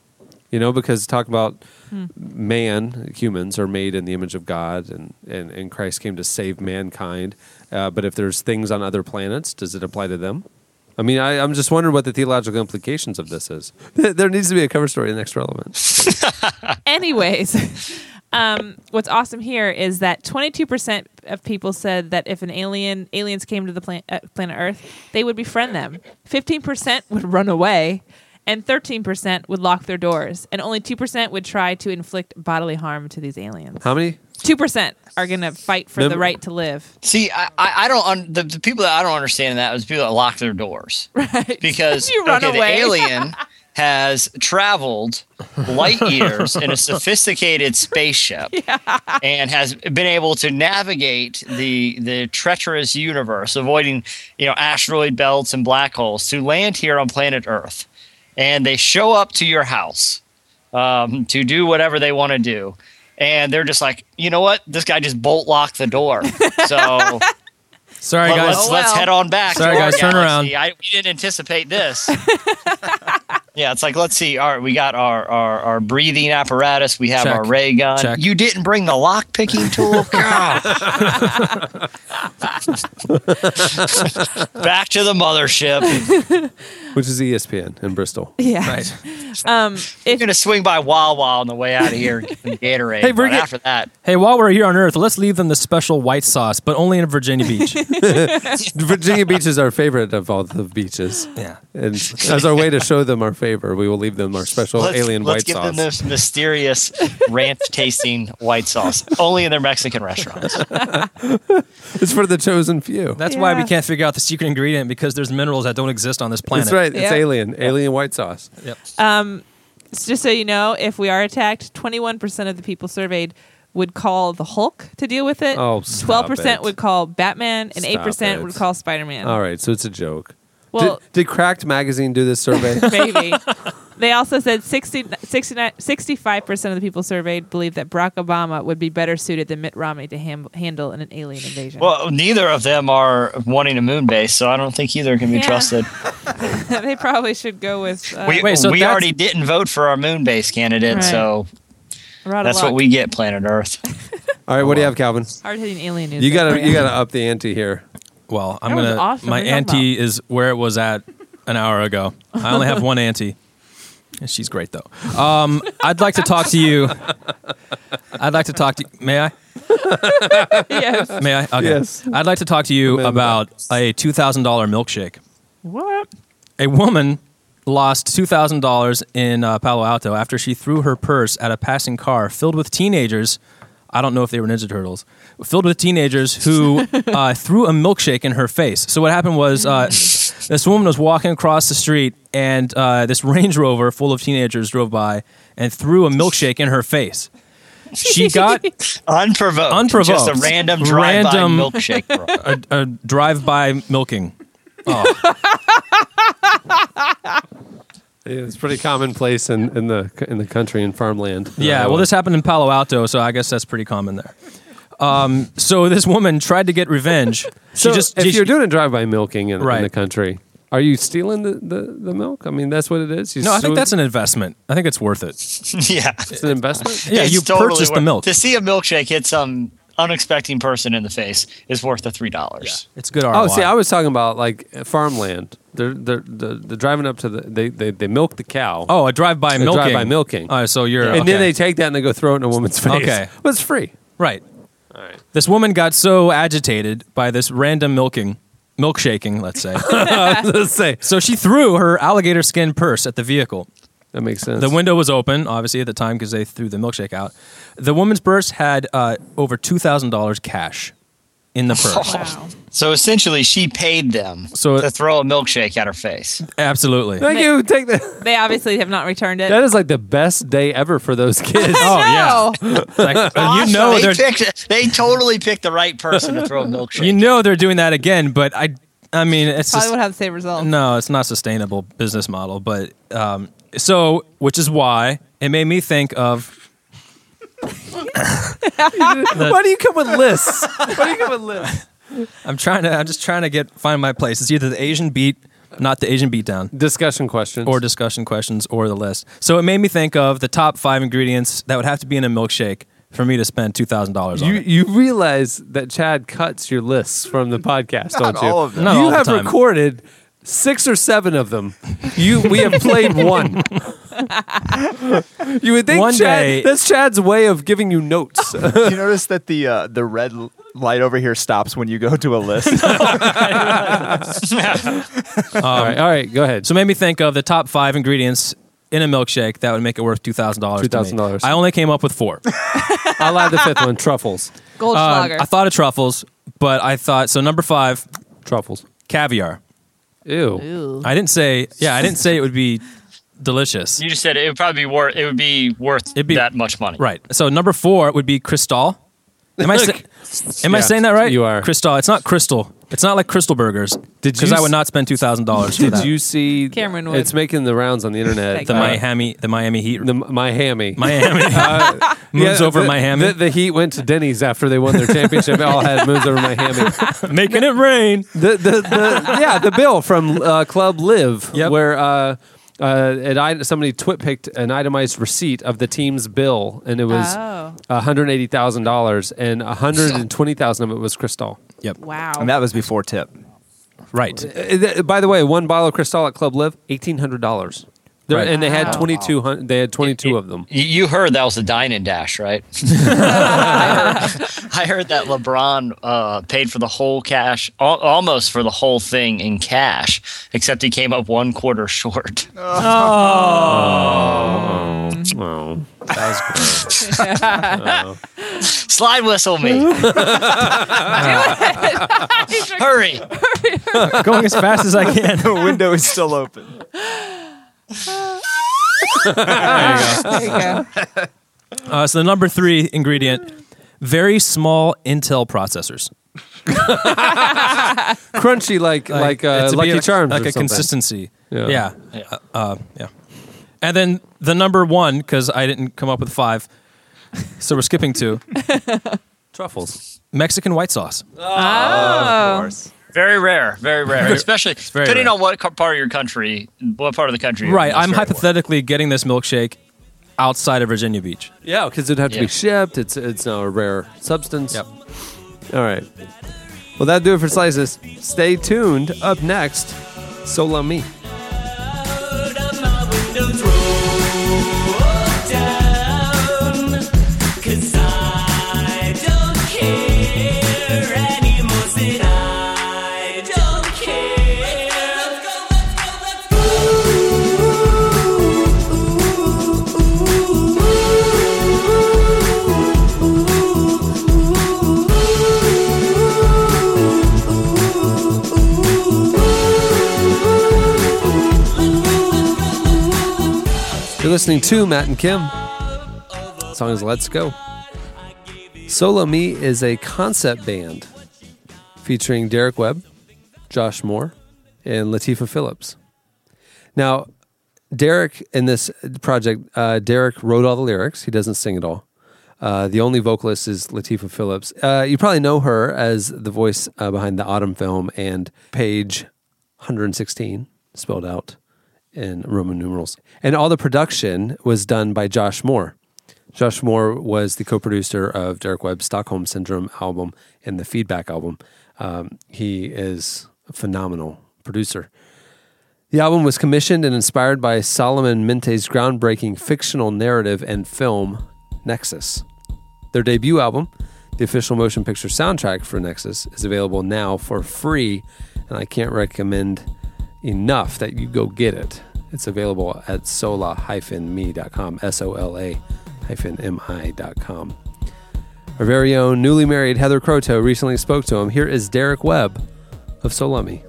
You know, because talk about Hmm. man, humans are made in the image of God, and, and, and Christ came to save mankind. Uh, but if there's things on other planets, does it apply to them? I mean, I, I'm just wondering what the theological implications of this is. there needs to be a cover story in Next Relevant. <laughs> Anyways, <laughs> um, what's awesome here is that 22% of people said that if an alien aliens came to the plan- uh, planet Earth, they would befriend them. 15% would run away, and 13% would lock their doors, and only 2% would try to inflict bodily harm to these aliens. How many? 2% are going to fight for the Mem- right to live. See, I, I I don't un- the, the people that I don't understand that is people that lock their doors <laughs> Right. because <laughs> You run okay, away. the alien <laughs> has traveled light years in a sophisticated spaceship and has been able to navigate the the treacherous universe, avoiding you know asteroid belts and black holes to land here on planet Earth, and they show up to your house um, to do whatever they want to do. And they're just like, you know what? This guy just bolt locked the door. So <laughs> Sorry, well, guys. let's, Oh, let's head on back. Sorry, guys, turn around. I, we didn't anticipate this. <laughs> yeah, it's like let's see. All right, we got our our, our breathing apparatus. We have Check. our ray gun. Check. You didn't bring the lock picking tool. <laughs> Back to the mothership. Which is ESPN in Bristol. <laughs> Yeah. Right. <laughs> Um, We're gonna swing by Wawa on the way out of here and get some <laughs> Gatorade. Hey, bring but it- after that, Hey, while we're here on Earth, let's leave them the special white sauce, but only in Virginia Beach. Virginia Beach is our favorite of all the beaches. yeah. And as our way to show them our favor, we will leave them our special let's, alien let's white give sauce. them this mysterious ranch tasting white sauce only in their Mexican restaurants. It's for the chosen few. That's why we can't figure out the secret ingredient because there's minerals that don't exist on this planet. That's right. It's Yeah. alien. Alien white sauce. Yep. Um, s- just so you know, if we are attacked, 21% of the people surveyed would call the Hulk to deal with it. Oh, stop 12% it. would call Batman, and Stop 8% it. would call Spider Man. All right, so it's a joke. Well, did, did Cracked Magazine do this survey? <laughs> maybe. they also said 60, 69, 65% of the people surveyed believe that Barack Obama would be better suited than Mitt Romney to ham- handle an alien invasion. Well, neither of them are wanting a moon base, so I don't think either can be Yeah. trusted. <laughs> they probably should go with uh, We, Wait, so we already didn't vote for our moon base candidate, Right. so We're that's what we get, planet Earth. All right, what do you have, Calvin? Hard hitting alien news. You gotta you <laughs> gotta up the ante here. Well, I'm That was gonna. awesome. My What are you talking auntie is where it was at an hour ago. I only have one auntie. And she's great though. Um, I'd like to talk to you. I'd like to talk to. You. May I? <laughs> yes. May I? Okay. Yes. I'd like to talk to you Amend about a two thousand dollar milkshake. What? A woman lost two thousand dollars in uh, Palo Alto after she threw her purse at a passing car filled with teenagers. I don't know if they were Ninja Turtles, filled with teenagers who <laughs> uh, threw a milkshake in her face. So what happened was uh, this woman was walking across the street, and uh, this Range Rover full of teenagers drove by and threw a milkshake in her face. She <laughs> got Unprovoked. Unprovoked. Just a random drive-by Random- milkshake. <laughs> a, a drive-by milking. Oh, Yeah, it's pretty commonplace in, in the in the country and farmland. Yeah, Uh, well, this happened in Palo Alto, so I guess that's pretty common there. Um, so this woman tried to get revenge. <laughs> She so just if she- you're doing a drive-by milking in, in the country, are you stealing the, the, the milk? I mean, that's what it is. You no, I think that's an investment. I think it's worth it. <laughs> yeah. it's an investment. Yeah, It's you totally purchased the milk. To see a milkshake hit some unexpecting person in the face is worth the three dollars. It's good ROI. Oh, see, I was talking about like farmland. They're they're they're, they're driving up to the they they, they milk the cow. oh, a drive-by milking. drive-by milking. Oh, so you're and okay. then they take that and they go throw it in a woman's face. Okay. but it's free. right. All right. This woman got so agitated by this random milking, milkshaking, let's say. <laughs> <laughs> Let's say so she threw her alligator skin purse at the vehicle. that makes sense. The window was open, obviously at the time because they threw the milkshake out. The woman's purse had uh, over two thousand dollars cash in the purse. Wow. So essentially, she paid them So- to throw a milkshake at her face. Absolutely. Thank you. Take that. <laughs> They obviously have not returned it. That is like the best day ever for those <laughs> kids. Oh yeah. No. Like, <laughs> you know they they're picked. They totally picked the right person to throw a milkshake. you know they're doing that again, but I I mean it's Probably just would have the same result. no, it's not sustainable business model. But um, so which is why it made me think of <laughs> Why do you come with lists? Why do you come with lists? I'm trying to I'm just trying to get find my place. It's either the Asian beat, not the Asian beatdown. Discussion questions. or discussion questions or the list. So it made me think of the top five ingredients that would have to be in a milkshake for me to spend two thousand dollars on you it. you realize that Chad cuts your lists from the podcast, Not don't you? all of them. Not you all the have time. recorded six or seven of them. You we have played one. you would think One Chad, day- that's Chad's way of giving you notes. <laughs> you notice that the uh, the red l- light over here stops when you go to a list? <laughs> all right, all right, go ahead. So it made me think of the top five ingredients in a milkshake that would make it worth two thousand dollars. $2,000. I only came up with four. I'll add the fifth one: truffles. Um, Goldschlager. I thought of truffles, but I thought so. Number five, Truffles. caviar. Ew. Ooh. I didn't say. Yeah, I didn't say it would be delicious. You just said it would probably be worth. It would be worth It'd be- that much money. Right. So number four would be Cristal. Am I <laughs> say, am I Yeah, saying that right? you are. Cristal. It's not crystal. It's not like crystal burgers. Did Because I would not spend two thousand dollars. Did you see? Cameron would. It's making the rounds on the internet. the Uh, Miami the Miami Heat the Miami. Miami <laughs> <laughs> moves Yeah, over the, Miami, The, the Heat went to Denny's after they won their championship. All had moves over Miami. <laughs> making it rain. The, the, the, yeah, the bill from uh, Club Live, Yep. where uh, uh, it, somebody twit picked an itemized receipt of the team's bill, and it was Oh. one hundred eighty thousand dollars, and one hundred and twenty thousand of it was Cristal. Yep. Wow. And that was before tip. Right. Uh, By the way, one bottle of Cristal at Club Live, eighteen hundred dollars. Right. And they had Wow. twenty two hundred. They had twenty two of them. You- You heard that was a dine and dash, right? I, <laughs> heard, I heard that LeBron uh, paid for the whole cash, al- almost for the whole thing in cash, except he came up one quarter short. <laughs> Oh, that was gross. <laughs> Slide whistle me. Hurry. Going as fast as I can. The window is still open. <laughs> there you go. Uh, so the number three ingredient: very small Intel processors. <laughs> Crunchy like like, uh, to be Lucky like, Charms, like or a something. consistency. Yeah. Yeah, Yeah. Uh, uh, yeah. And then the number one because I didn't come up with five, so we're skipping two. <laughs> truffles. Mexican white sauce. Oh. Very rare, very rare, especially very depending rare. on what part of your country, what part of the country. Right. I'm very hypothetically getting this milkshake outside of Virginia Beach. Yeah, because it'd have to be shipped. It's it's now a rare substance. Yep. All right. Well, that'll do it for slices. Stay tuned. Up next, Sola-Mi. Listening to Matt and Kim. The song is Let's Go. Sola-Mi is a concept band featuring Derek Webb, Josh Moore, and Latifah Phillips. Now, Derek in this project, uh, Derek wrote all the lyrics. He doesn't sing at all. Uh, the only vocalist is Latifah Phillips. Uh, you probably know her as the voice uh, behind the Autumn film and page 116, spelled out in Roman numerals. And all the production was done by Josh Moore. Josh Moore was the co producer of Derek Webb's Stockholm Syndrome album and the Feedback album. Um, he is a phenomenal producer. The album was commissioned and inspired by Solomon Mente's groundbreaking fictional narrative and film, Nexus. Their debut album, the official motion picture soundtrack for Nexus, is available now for free, and I can't recommend enough that you go get it. It's available at sola-me.com, S-O-L-A hyphen M-I.com. Our very own newly married Heather Croto recently spoke to him. Here is Derek Webb of Sola-Mi.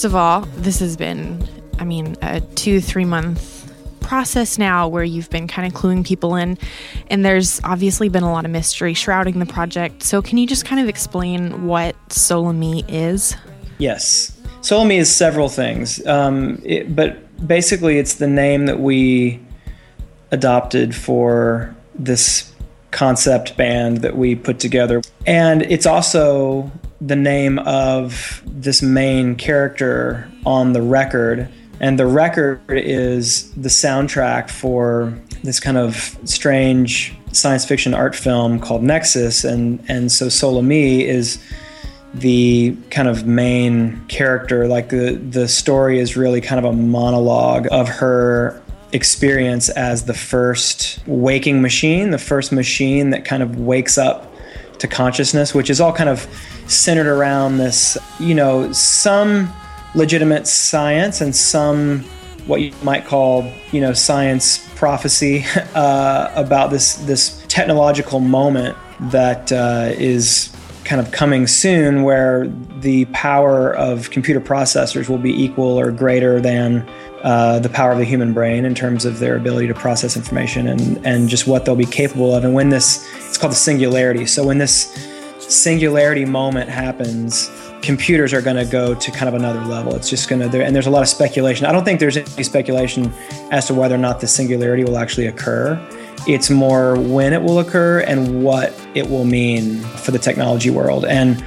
First of all, this has been, I mean, a two, three month process now where you've been kind of cluing people in, and there's obviously been a lot of mystery shrouding the project. So, can you just kind of explain what Sola-Mi is? Yes. Sola-Mi is several things, um, it, but basically, it's the name that we adopted for this concept band that we put together. And it's also the name of this main character on the record. And the record is the soundtrack for this kind of strange science fiction art film called Nexus. And, and so Sola-Mi is the kind of main character like the the story is really kind of a monologue of her experience as the first waking machine the first machine that kind of wakes up to consciousness which is all kind of centered around this you know some legitimate science and some what you might call you know science prophecy <laughs> uh, about this this technological moment that uh, is kind of coming soon where the power of computer processors will be equal or greater than uh, the power of the human brain in terms of their ability to process information and, and just what they'll be capable of. And when this, it's called the singularity. So when this singularity moment happens, computers are going to go to kind of another level. It's just going to, and there's a lot of speculation. I don't think there's any speculation as to whether or not the singularity will actually occur. It's more when it will occur and what it will mean for the technology world. And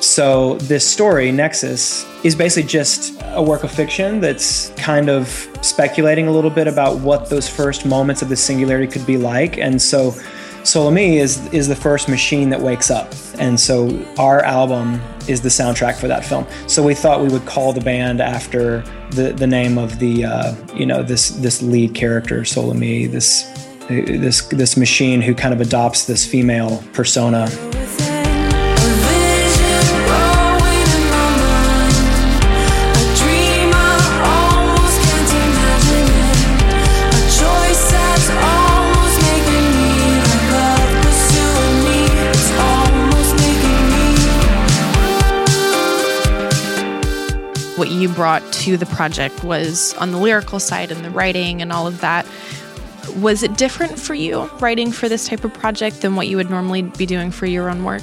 so this story, Nexus, is basically just a work of fiction that's kind of speculating a little bit about what those first moments of the singularity could be like. And so Sola-Mi is is the first machine that wakes up. And so our album is the soundtrack for that film. So we thought we would call the band after the, the name of the uh, you know this this lead character Sola-Mi, this this this machine who kind of adopts this female persona. What you brought to the project was on the lyrical side and the writing and all of that. Was it different for you writing for this type of project than what you would normally be doing for your own work?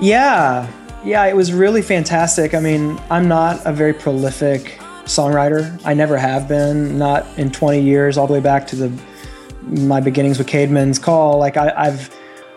Yeah, yeah, it was really fantastic. I mean, I'm not a very prolific songwriter. I never have been, not in 20 years, all the way back to the my beginnings with Caedmon's Call. Like I, I've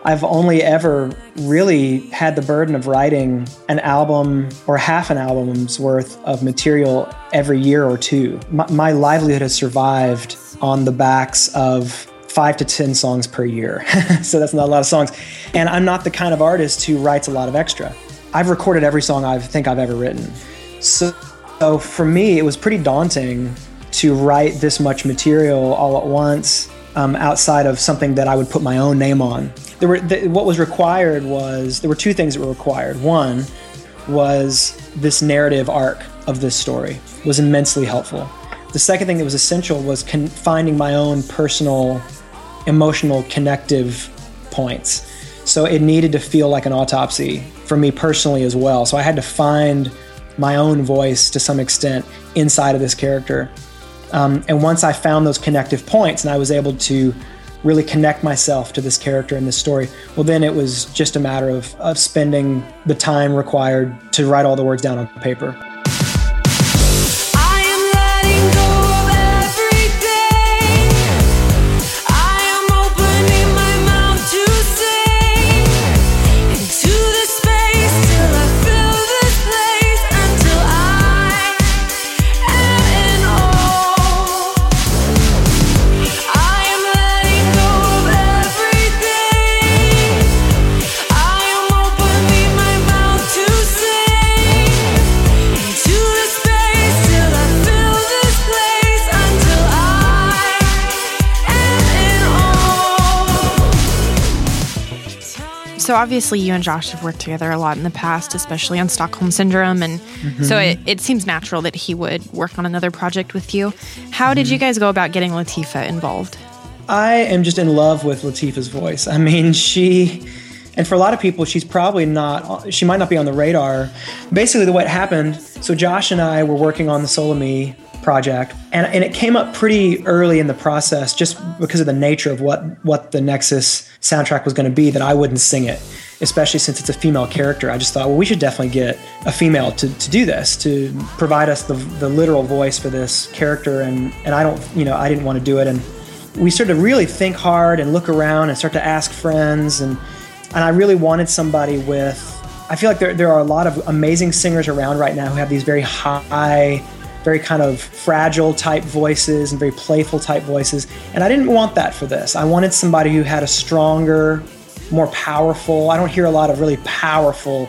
I've only ever really had the burden of writing an album or half an album's worth of material every year or two. My, my livelihood has survived on the backs of five to 10 songs per year. <laughs> so that's not a lot of songs. And I'm not the kind of artist who writes a lot of extra. I've recorded every song I think I've ever written. So, so for me, it was pretty daunting to write this much material all at once um, outside of something that I would put my own name on. There were th- what was required was there were two things that were required. One was this narrative arc of this story was immensely helpful. The second thing that was essential was con- finding my own personal emotional connective points. So it needed to feel like an autopsy for me personally as well. So I had to find my own voice to some extent inside of this character. Um, and once I found those connective points and I was able to really connect myself to this character and this story, well, then it was just a matter of, of spending the time required to write all the words down on paper. Obviously, you and Josh have worked together a lot in the past, especially on Stockholm Syndrome, and so mm-hmm. it, it seems natural that he would work on another project with you. How did you mm-hmm. guys go about getting Latifah involved? I am just in love with Latifah's voice. I mean, she, and for a lot of people, she's probably not, she might not be on the radar. Basically, the way it happened, so Josh and I were working on the Sola-Mi project, and, and it came up pretty early in the process just because of the nature of what, what the Nexus soundtrack was going to be that I wouldn't sing it, especially since it's a female character. I just thought, well, we should definitely get a female to, to do this, to provide us the, the literal voice for this character. And, and I don't, you know, I didn't want to do it. And we started to really think hard and look around and start to ask friends and and I really wanted somebody with I feel like there, there are a lot of amazing singers around right now who have these very high very kind of fragile type voices and very playful type voices and I didn't want that for this I wanted somebody who had a stronger more powerful I don't hear a lot of really powerful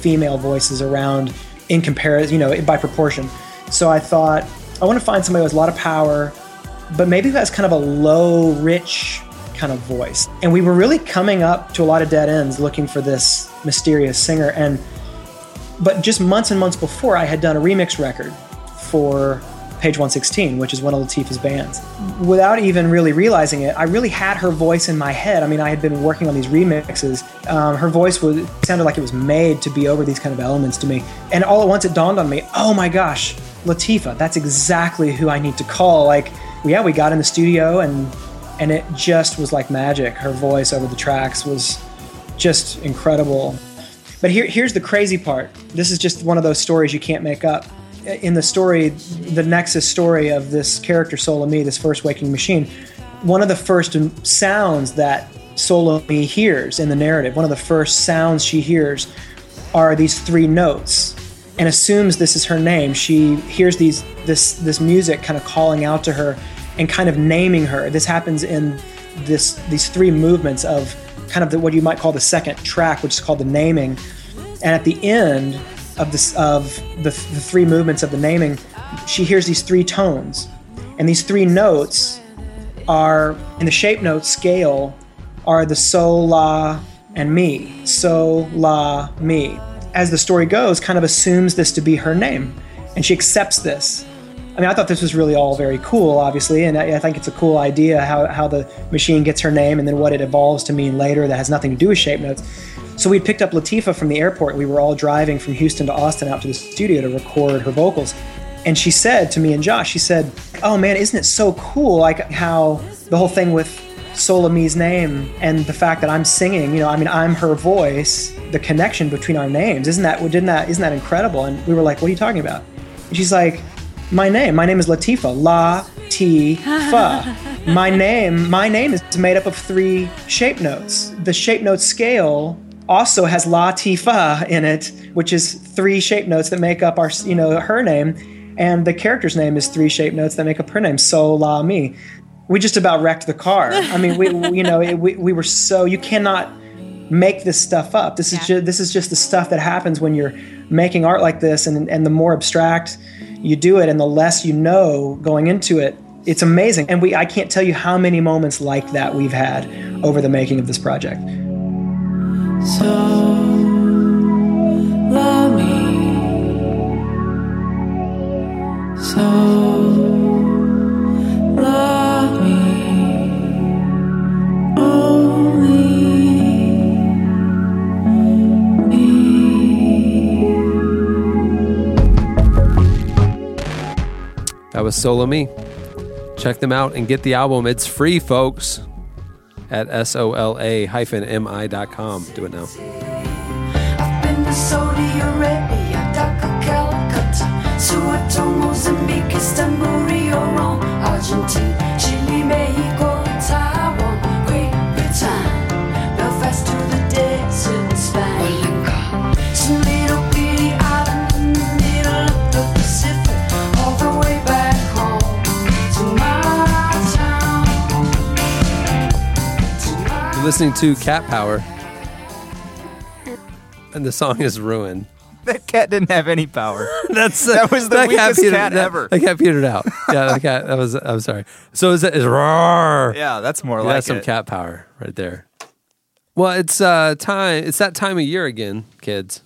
female voices around in comparison you know by proportion so I thought I want to find somebody who has a lot of power but maybe that's kind of a low, rich kind of voice. And we were really coming up to a lot of dead ends looking for this mysterious singer. And but just months and months before, I had done a remix record for Page 116, which is one of Latifah's bands. Without even really realizing it, I really had her voice in my head. I mean, I had been working on these remixes. Um, her voice was sounded like it was made to be over these kind of elements to me. And all at once, it dawned on me, oh my gosh, Latifah, that's exactly who I need to call. Like, yeah, we got in the studio and and it just was like magic. Her voice over the tracks was just incredible. But here, here's the crazy part. This is just one of those stories you can't make up. In the story, the Nexus story of this character Sola-Mi, this first waking machine, one of the first sounds that Sola-Mi hears in the narrative, one of the first sounds she hears are these three notes and assumes this is her name. She hears these this this music kind of calling out to her and kind of naming her. This happens in this these three movements of kind of the, what you might call the second track, which is called the naming. And at the end of this of the, the three movements of the naming, she hears these three tones, and these three notes are in the shape note scale are the so la and mi. So la mi. As the story goes kind of assumes this to be her name. And she accepts this i mean i thought this was really all very cool obviously and i, I think it's a cool idea how, how the machine gets her name and then what it evolves to mean later that has nothing to do with shape notes so we picked up Latifah from the airport. We were all driving from Houston to Austin out to the studio to record her vocals. And she said to me and Josh, she said, Oh man, isn't it so cool? Like how the whole thing with Sola-Mi's name and the fact that I'm singing, you know, I mean, I'm her voice, the connection between our names. Isn't that, didn't that, isn't that incredible? And we were like, What are you talking about? And she's like, My name, my name is Latifah. La Ti Fa. My name, my name is made up of three shape notes. The shape note scale also has La Tifa in it, which is three shape notes that make up our, you know, her name, and the character's name is three shape notes that make up her name. So La Mi. We just about wrecked the car. I mean, we, you know, it, we, we were so you cannot make this stuff up. This is just this is just the stuff that happens when you're making art like this, and and the more abstract you do it, and the less you know going into it. It's amazing, and we—I can't tell you how many moments like that we've had over the making of this project. So love me. So That was Sola-Mi. Check them out and get the album. It's free, folks, at S-O-L-A hyphen M-I dot com. Do it now. I've been to Saudi Arabia, Dhaka, Calcutta, Istanbul, Rio, Rome, Argentina, listening to Cat Power. And the song is Ruin. <laughs> That cat didn't have any power. <laughs> That's That was the weakest petered- cat that- ever. That cat petered out. Yeah, the cat. That was. I'm sorry. So is that is roar? <laughs> Yeah, that's more Yeah, like that's some cat power right there. Well, it's uh time. It's that time of year again, kids.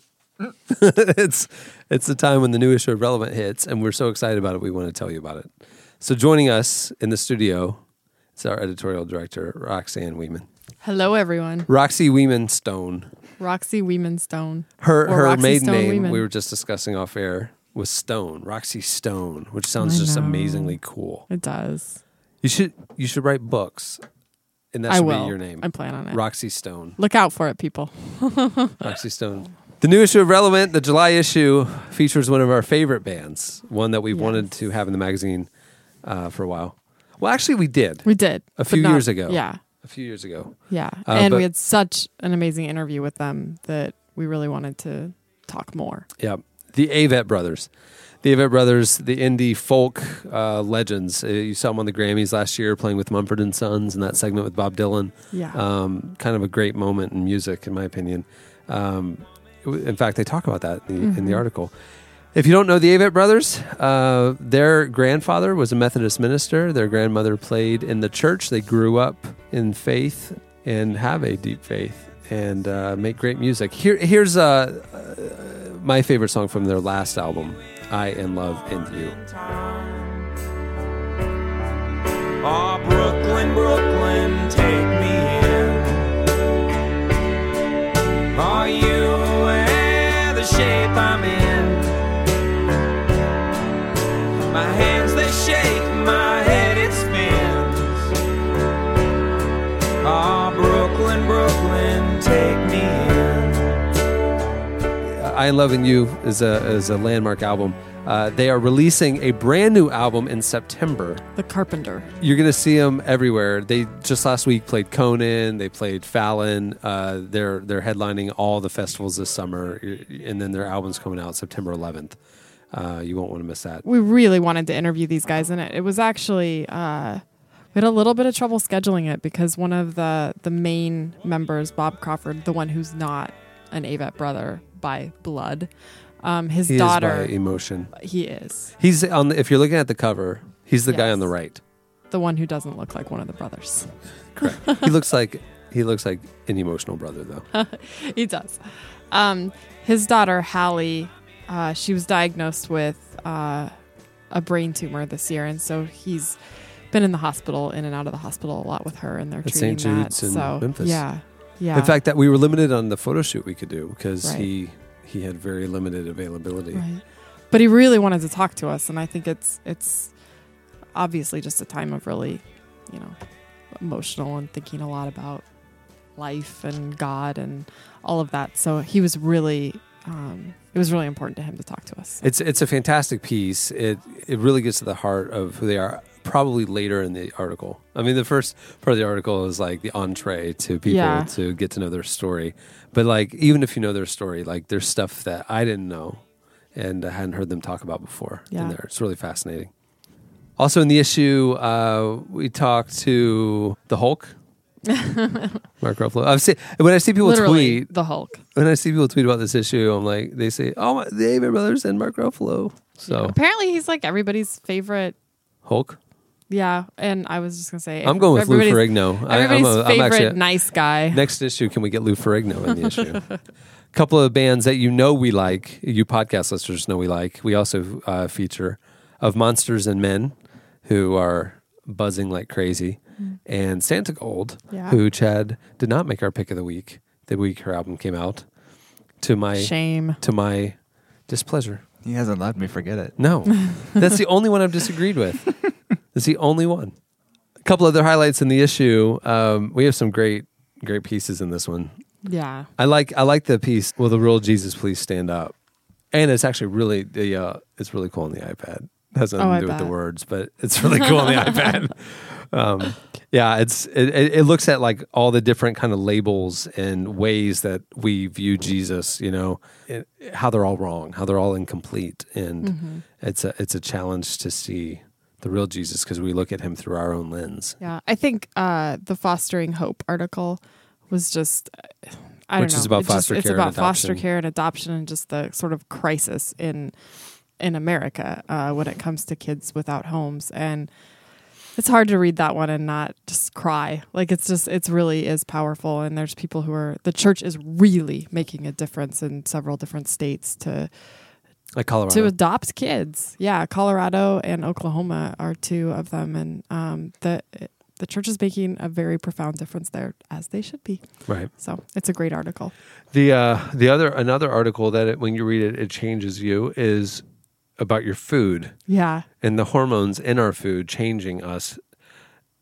it's it's the time when the new issue of Relevant hits, and we're so excited about it. We want to tell you about it. So joining us in the studio is our editorial director Roxanne Wieman, Hello, everyone. Roxy Wieman Stone. Roxy Wieman Stone. Her Or her Roxy maiden Stone name Wieman. we were just discussing off air was Stone, Roxy Stone, which sounds I just know. amazingly cool. It does. You should you should write books, and that I should will. be your name. I plan on it. Roxy Stone. Look out for it, people. <laughs> Roxy Stone. The new issue of Relevant, the July issue, features one of our favorite bands, one that we wanted to have in the magazine uh, for a while. Well, actually, we did We did a but few not- years ago. Yeah, few years ago. yeah. Uh, and we had such an amazing interview with them that we really wanted to talk more. Yeah, the Avett Brothers. The Avett Brothers, the indie folk uh, legends. Uh, you saw them on the Grammys last year playing with Mumford and Sons in that segment with Bob Dylan. Yeah. Um, kind of a great moment in music, in my opinion. Um, in fact, they talk about that in the, Mm-hmm. the article. If you don't know the Avett Brothers, uh, their grandfather was a Methodist minister. Their grandmother played in the church. They grew up in faith and have a deep faith and uh, make great music. Here, here's uh, uh, my favorite song from their last album, "I Am Love and You." Oh, Brooklyn, Brooklyn, take me in. Are you aware the shape I'm in? My hands they shake, my head it spins. Oh, Brooklyn, Brooklyn, take me in. "I and Love You" is a is a landmark album. Uh, they are releasing a brand new album in September. The Carpenter. You're going to see them everywhere. They just last week played Conan. They played Fallon. Uh, they're they're headlining all the festivals this summer, and then their album's coming out September 11th. Uh, you won't want to miss that. We really wanted to interview these guys, and it, it was actually uh, we had a little bit of trouble scheduling it because one of the the main members, Bob Crawford, the one who's not an Avett brother by blood, um, his He daughter, is by emotion. he is He's on. The, if you're looking at the cover, he's the guy on the right. the one who doesn't look like one of the brothers. Correct. he looks <laughs> like he looks like an emotional brother, though. <laughs> he does. Um, his daughter Hallie, uh, she was diagnosed with uh, a brain tumor this year, and so he's been in the hospital, in and out of the hospital a lot with her, and they're At treating St. that. Jude's in so Memphis. yeah, yeah. In fact, that we were limited on the photo shoot we could do because Right. he he had very limited availability. Right. But he really wanted to talk to us, and I think it's it's obviously just a time of really, you know, emotional and thinking a lot about life and God and all of that. So he was really, um, it was really important to him to talk to us. It's it's a fantastic piece. It it really gets to the heart of who they are. Probably later in the article. I mean, the first part of the article is like the entree to people Yeah. to get to know their story. But like, even if you know their story, like there's stuff that I didn't know and I hadn't heard them talk about before Yeah. in there. It's really fascinating. Also, in the issue, uh, we talked to the Hulk, <laughs> Mark Ruffalo. I've seen when I see people Literally tweet the Hulk. when I see people tweet about this issue, I'm like, they say, "Oh, my, the Avett Brothers and Mark Ruffalo." So Apparently, he's like everybody's favorite. Hulk. Yeah, and I was just gonna say, I'm going with Lou everybody's- Ferrigno. I- I'm Everybody's a- I'm favorite actually a- nice guy. Next issue, can we get Lou Ferrigno in the issue? A <laughs> couple of bands that you know we like, you podcast listeners know we like. We also uh, feature of Monsters and Men, who are buzzing like crazy, and Santigold, Yeah. who Chad did not make our pick of the week. The week her album came out, to my Shame. to my displeasure. He hasn't let me forget it. No, <laughs> that's the only one I've disagreed with. That's the only one. A couple other highlights in the issue. Um, we have some great, great pieces in this one. Yeah. I like, I like the piece. Will the real Jesus please stand up? And it's actually really the, uh, it's really cool on the iPad. <laughs> It has nothing Oh, to do with the words, but it's really cool on the <laughs> iPad. Um, yeah, it's it, it it looks at like all the different kind of labels and ways that we view Jesus. You know, and how they're all wrong, how they're all incomplete, and Mm-hmm. it's a it's a challenge to see the real Jesus because we look at him through our own lens. Yeah, I think uh, the fostering hope article was just. I don't Which know. is about It's just- foster It's care and about foster care and adoption, and just the sort of crisis in in America uh, when it comes to kids without homes. And it's hard to read that one and not just cry. Like it's just it's really is powerful. And there's people who are the church is really making a difference in several different states to Like Colorado, to adopt kids. Yeah, Colorado and Oklahoma are two of them, and um, the the church is making a very profound difference there, as they should be. right? So it's a great article. The uh, the other another article that it, when you read it, it changes you is about your food Yeah, and the hormones in our food changing us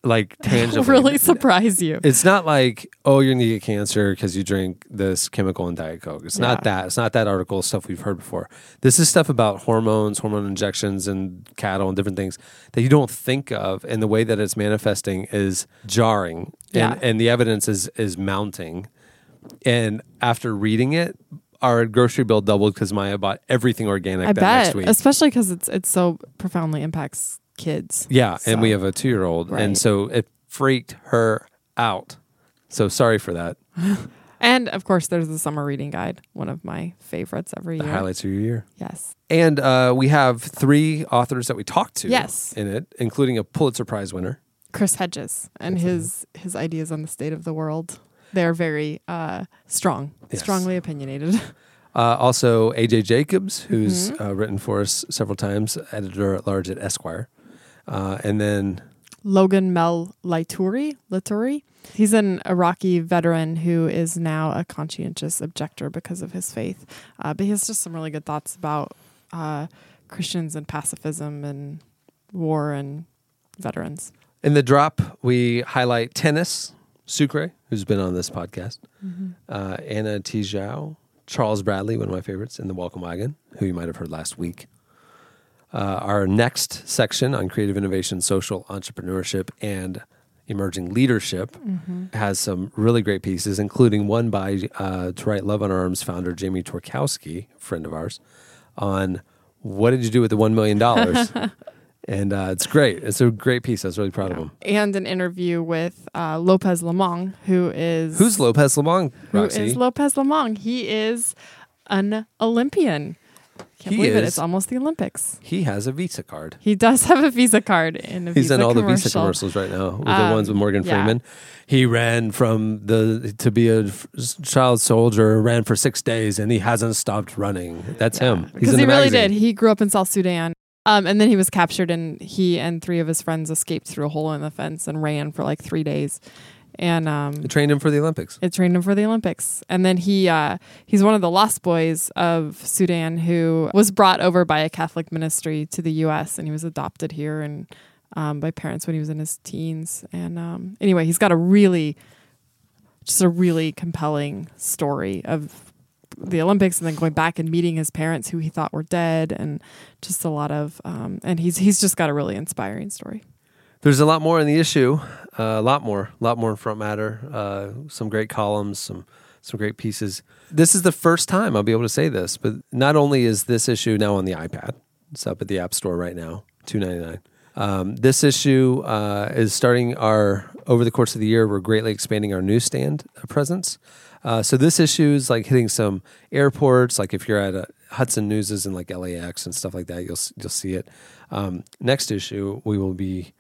like <laughs> tangibly. really surprise you. It's not like oh you're gonna get cancer because you drink this chemical in Diet Coke. It's not that. It's not that article stuff we've heard before. This is stuff about hormones, hormone injections, and cattle and different things that you don't think of, and the way that it's manifesting is jarring, and Yeah. and the evidence is is mounting. And after reading it, our grocery bill doubled because Maya bought everything organic I that bet, next week. especially because it's it's so profoundly impacts kids. Yeah, and we have a two year old, Right. and so it freaked her out. So sorry for that. <laughs> And of course, there's the summer reading guide, one of my favorites every year. The year. highlights of your year. Yes. And uh, we have three authors that we talked to Yes. in it, including a Pulitzer Prize winner. Chris Hedges and his his ideas on the state of the world. They're very uh, strong, Yes. strongly opinionated. <laughs> Uh, also, AJ Jacobs, who's Mm-hmm. uh, written for us several times, editor at large at Esquire. Uh, and then, Logan Mel Laitouri. Laituri. He's an Iraqi veteran who is now a conscientious objector because of his faith. Uh, but he has just some really good thoughts about uh, Christians and pacifism and war and veterans. in the drop, we highlight tennis, Sucre, who's been on this podcast, Mm-hmm. uh, Ana Tijoux, Charles Bradley, one of my favorites, in the Welcome Wagon, who you might have heard last week. Uh, our next section on creative innovation, social entrepreneurship, and emerging leadership has some really great pieces, including one by uh, To Write Love on Arms founder Jamie Tworkowski, friend of ours, on what did you do with the $1 million? <laughs> and uh, it's great. It's a great piece. I was really proud of him. And an interview with uh, Lopez Lomong, who is Who's Lopez Lomong, Who Roxy? is Lopez Lomong? He is an Olympian. Can't He believe it! It's almost the Olympics. he has a Visa card. He does have a Visa card in a He's Visa in all the Visa commercials right now, with the Um, ones with Morgan yeah. Freeman. He ran from the to be a f- child soldier, ran for six days, and he hasn't stopped running. That's him. He's Because in he the really magazine. did. He grew up in South Sudan. Um, and then he was captured, and he and three of his friends escaped through a hole in the fence and ran for like three days. And um, They trained him for the Olympics. it trained him for the Olympics. And then he uh, he's one of the lost boys of Sudan who was brought over by a Catholic ministry to the U.S. and he was adopted here and um, by parents when he was in his teens. And um, anyway, he's got a really just a really compelling story of the Olympics and then going back and meeting his parents who he thought were dead and just a lot of um, and he's he's just got a really inspiring story. There's a lot more in the issue. Uh, a lot more. A lot more in front matter. Uh, some great columns. Some some great pieces. This is the first time I'll be able to say this, but not only is this issue now on the iPad, it's up at the App Store right now, two ninety nine. Um, this issue uh, is starting our over the course of the year. We're greatly expanding our newsstand uh, presence. Uh, so this issue is like hitting some airports. Like if you're at a Hudson Newses in like LAX and stuff like that, you'll you'll see it. Um, next issue, we will be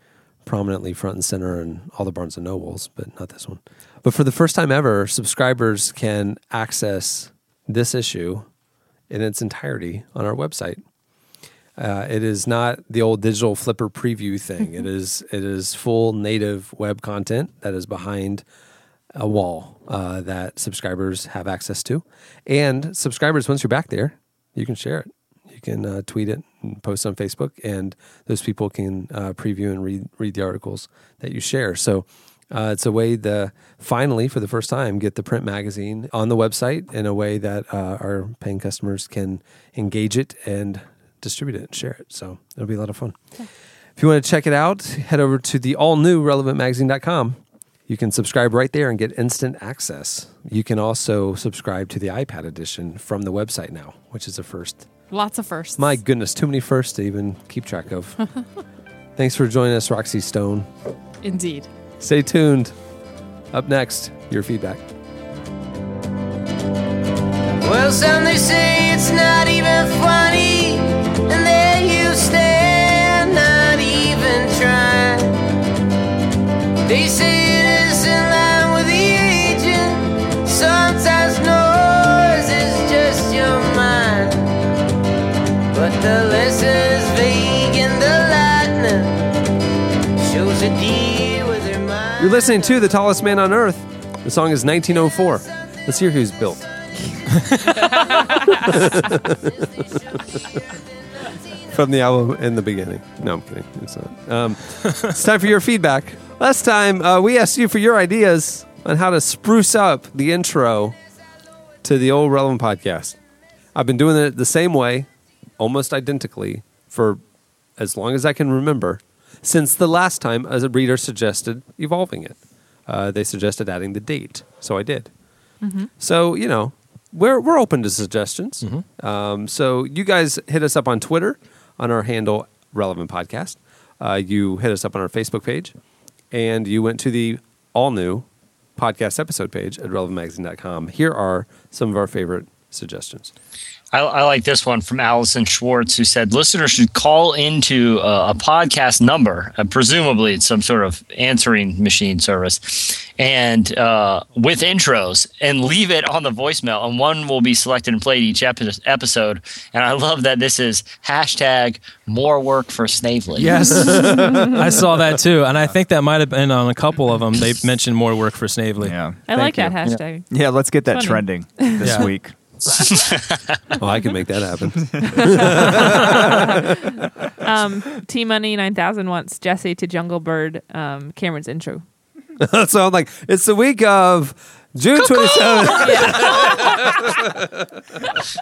prominently front and center in all the Barnes and Nobles, but not this one. But for the first time ever, subscribers can access this issue in its entirety on our website. Uh, it is not the old digital flipper preview thing. it <laughs> is it is full native web content that is behind a wall uh, that subscribers have access to, and subscribers once you're back there, you can share it. You can uh, tweet it and post on Facebook, and those people can uh, preview and read read the articles that you share. So uh, it's a way to finally, for the first time, get the print magazine on the website in a way that uh, our paying customers can engage it and distribute it and share it. So it'll be a lot of fun. If you want to check it out, head over to the all new relevantmagazine.com. You can subscribe right there and get instant access. You can also subscribe to the iPad edition from the website now, which is a first. Lots of firsts. My goodness, too many firsts to even keep track of. <laughs> Thanks for joining us, Roxy Stone. Indeed. Stay tuned. Up next, your feedback. Well, some they say it's not even funny, and there you stand, not even trying. They say You're listening to The Tallest Man on Earth. The song is 1904. Let's hear who's built. <laughs> From the album in the beginning. No, I'm kidding. It's not. Um, it's time for your feedback. Last time, uh, we asked you for your ideas on how to spruce up the intro to the old Relevant podcast. I've been doing it the same way, almost identically, for as long as I can remember, since the last time a reader suggested evolving it. Uh, they suggested adding the date, so I did. So you know, we're we're open to suggestions. Um, so you guys hit us up on Twitter on our handle Relevant Podcast. Uh, you hit us up on our Facebook page, and you went to the all new podcast episode page at relevantmagazine.com. Here are some of our favorite suggestions. I, I like this one from Allison Schwartz, who said listeners should call into a, a podcast number, uh, presumably it's some sort of answering machine service, and uh, with intros, and leave it on the voicemail, and one will be selected and played each epi- episode. And I love that this is hashtag more work for Snavely. Yes, <laughs> I saw that too, and I think that might have been on a couple of them. They mentioned more work for Snavely. Yeah. I like Thank that you. hashtag. Yeah, let's get that Funny. trending <laughs> this Yeah. week. <laughs> Oh, I can make that happen. <laughs> Um, T Money nine thousand wants Jesse to Jungle Bird um, Cameron's intro. <laughs> so I'm like, it's the week of June 27th.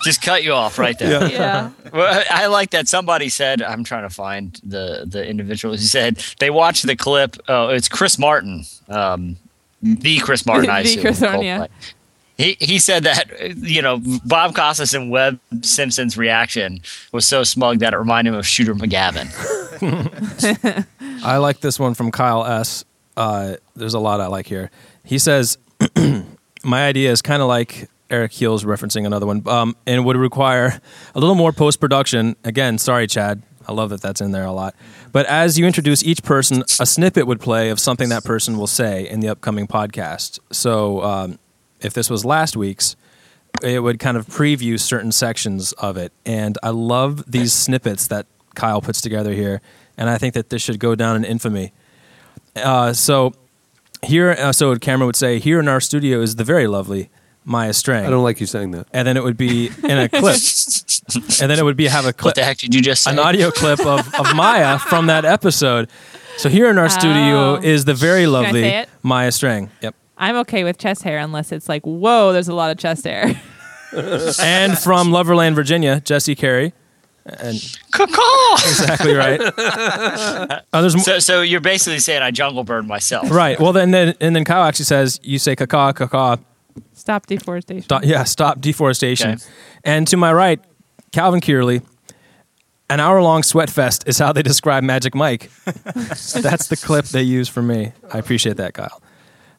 Just cut you off right there. Yeah. Well, I I like that somebody said. I'm trying to find the the individual who said they watched the clip. Oh, it's Chris Martin, um, the Chris Martin. I The assume, Chris Martin, yeah. He he said that you know Bob Costas and Webb Simpson's reaction was so smug that it reminded him of Shooter McGavin. <laughs> I like this one from Kyle S. Uh, there's a lot I like here. He says, <clears throat> "My idea is kind of like Eric Keel's referencing another one, um, and would require a little more post production. Again, sorry, Chad. I love that that's in there a lot. But as you introduce each person, a snippet would play of something that person will say in the upcoming podcast. So, um, if this was last week's." It would kind of preview certain sections of it, and I love these snippets that Kyle puts together here, and I think that this should go down in infamy. Uh, so here, uh, so Cameron would say, here in our studio is the very lovely Maya Strang. I don't like you saying that. and then it would be in a clip, <laughs> and then it would be have a clip, What the heck did you just say? an audio clip of, of Maya <laughs> from that episode. So here in our studio Oh. is the very lovely? Maya Strang. Yep. I'm okay with chest hair unless it's like, whoa, there's a lot of chest hair. <laughs> And from Loverland, Virginia, Jesse Carey. And Caw-caw! exactly right. Uh, there's more. So, so you're basically saying I jungle bird myself. Right. Well, then, then and then Kyle actually says you say caca caca. Stop deforestation. Stop, yeah, stop deforestation. Okay. And to my right, Calvin Kearley. An hour long sweat fest is how they describe Magic Mike. <laughs> That's the clip they use for me. I appreciate that, Kyle.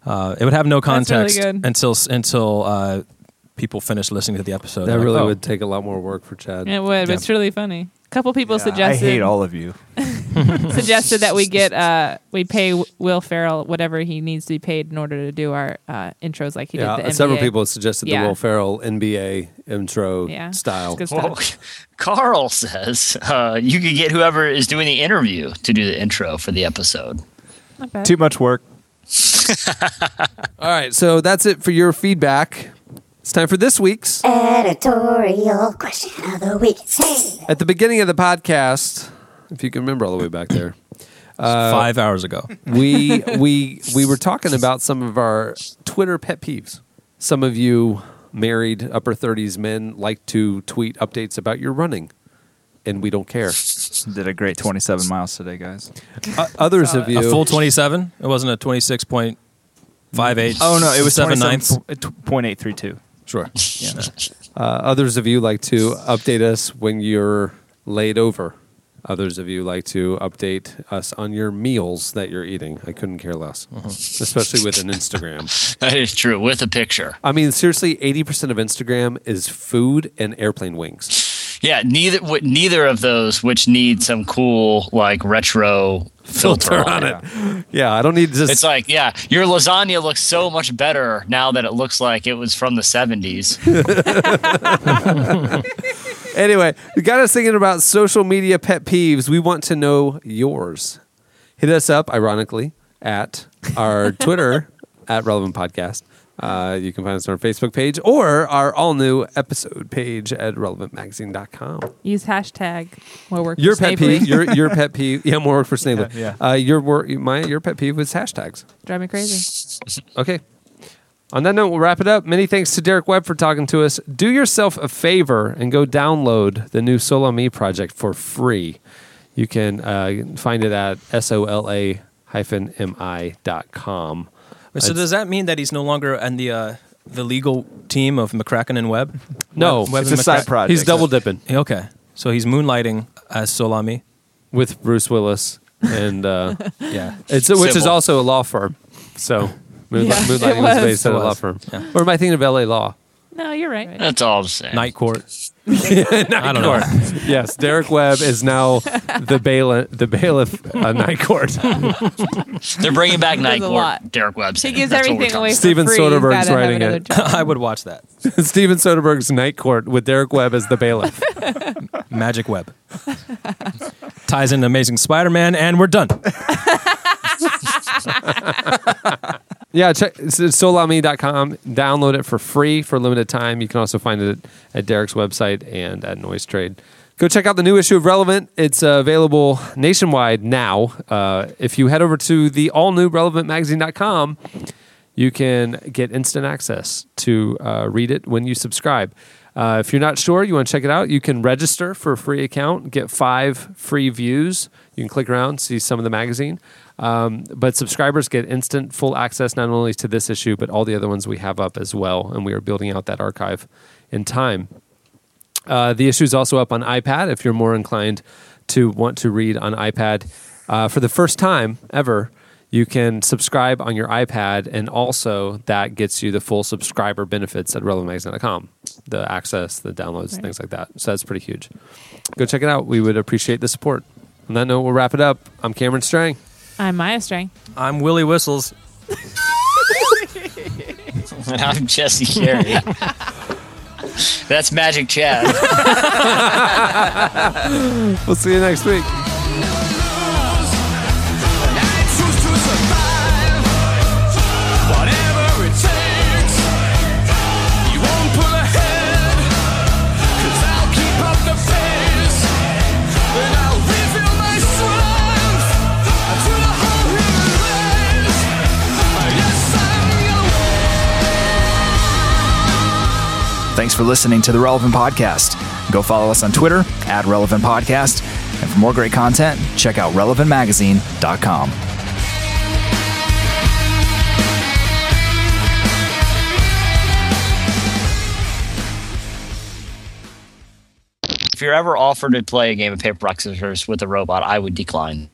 Uh, it would have no That's really context until until uh, people finish listening to the episode. That They're like, really "Oh." would take a lot more work for Chad. It would, but Yeah. it's really funny. A couple people Yeah, I suggested hate all of you. <laughs> <laughs> suggested that we get uh we pay Will Ferrell whatever he needs to be paid in order to do our uh, intros like he Yeah, did the several NBA. people suggested Yeah. the Will Ferrell NBA intro Yeah. style. Well. <laughs> Carl says uh, you could get whoever is doing the interview to do the intro for the episode. Not bad. Too much work. <laughs> All right, so that's it for your feedback. It's time for this week's. Editorial question of the week. Hey. At the beginning of the podcast, if you can remember all the way back there, uh, five hours ago. we <laughs> we we were talking about some of our Twitter pet peeves. Some of you married upper 30s men like to tweet updates about your running, and we don't care. Did a great 27 miles today, guys. Uh, others of you, A full 27? It wasn't a 26.58. Oh no, it was seven 27 ninths. po- t- point eight three two. Sure. Yeah. <laughs> uh, others of you like to update us when you're laid over. Others of you like to update us on your meals that you're eating. I couldn't care less, especially with an Instagram. <laughs> That is true with a picture. I mean, seriously, 80% of Instagram is food and airplane wings. Yeah, neither w- neither of those which need some cool like retro filter, on it. Yeah, I don't need this. It's like, yeah, your lasagna looks so much better now that it looks like it was from the 70s. <laughs> Anyway, you got us thinking about social media pet peeves. We want to know yours. Hit us up, ironically, at our Twitter <laughs> at Relevant Podcast. Uh, you can find us on our Facebook page or our all new episode page at relevantmagazine.com. Use hashtag more work. Your for pet Snavely. peeve, your your <laughs> pet peeve, yeah, more work for Snavely. Yeah, Uh, your work, my your pet peeve was hashtags. drive me crazy. Okay. On that note, we'll wrap it up. Many thanks to Derek Webb for talking to us. Do yourself a favor and go download the new Sola-Mi project for free. You can uh, find it at sola mi dot com. So does that mean that he's no longer in the uh, the legal team of McCracken and Webb? No, Webb it's and a side project. He's double dipping Okay, so he's moonlighting as Sola-Mi. with Bruce Willis, and uh, <laughs> Yeah, it's which is Civil. also a law firm. So <laughs> moonlight, Yeah, moonlighting it was was. based at a law firm. Yeah. Or am I thinking of L.A. Law? No, you're right. That's all I'm saying. Night Court. Night I don't court. know. yes, Derek Webb is now the bailiff, the bailiff uh, night court. They're bringing back Night a Court. lot. Derek Webb. He gives That's what we're everything talking away for Steven free. He's Soderbergh's gotta have writing another it. job. <laughs> I would watch that. <laughs> Steven Soderbergh's Night Court with Derek Webb as the bailiff. <laughs> Magic Web ties in Amazing Spider-Man, and we're done. Yeah, check solami.com. Download it for free for limited time. You can also find it at Derek's website and at NoiseTrade. Go check out the new issue of Relevant. It's uh, available nationwide now. Uh, if you head over to the all new relevantmagazine.com, you can get instant access to uh, read it when you subscribe. Uh, if you're not sure, you want to check it out, you can register for a free account, get five free views. You can click around, see some of the magazine. Um, but subscribers get instant full access not only to this issue, but all the other ones we have up as well. And we are building out that archive in time. Uh, the issue is also up on iPad if you're more inclined to want to read on iPad. Uh, for the first time ever, you can subscribe on your iPad, and also that gets you the full subscriber benefits at relevantmagazine.com the access, the downloads, Right. things like that. So that's pretty huge. Go check it out. We would appreciate the support. On that note, we'll wrap it up. I'm Cameron Strang. I'm Maya Strang. I'm Willie Whistles. And <laughs> I'm Jesse Carey. <laughs> That's Magic Chad. <laughs> We'll see you next week. Thanks for listening to the Relevant Podcast. Go follow us on Twitter at Relevant Podcast. And for more great content, check out relevantmagazine.com. if you're ever offered to play a game of paper rock scissors with a robot, I would decline.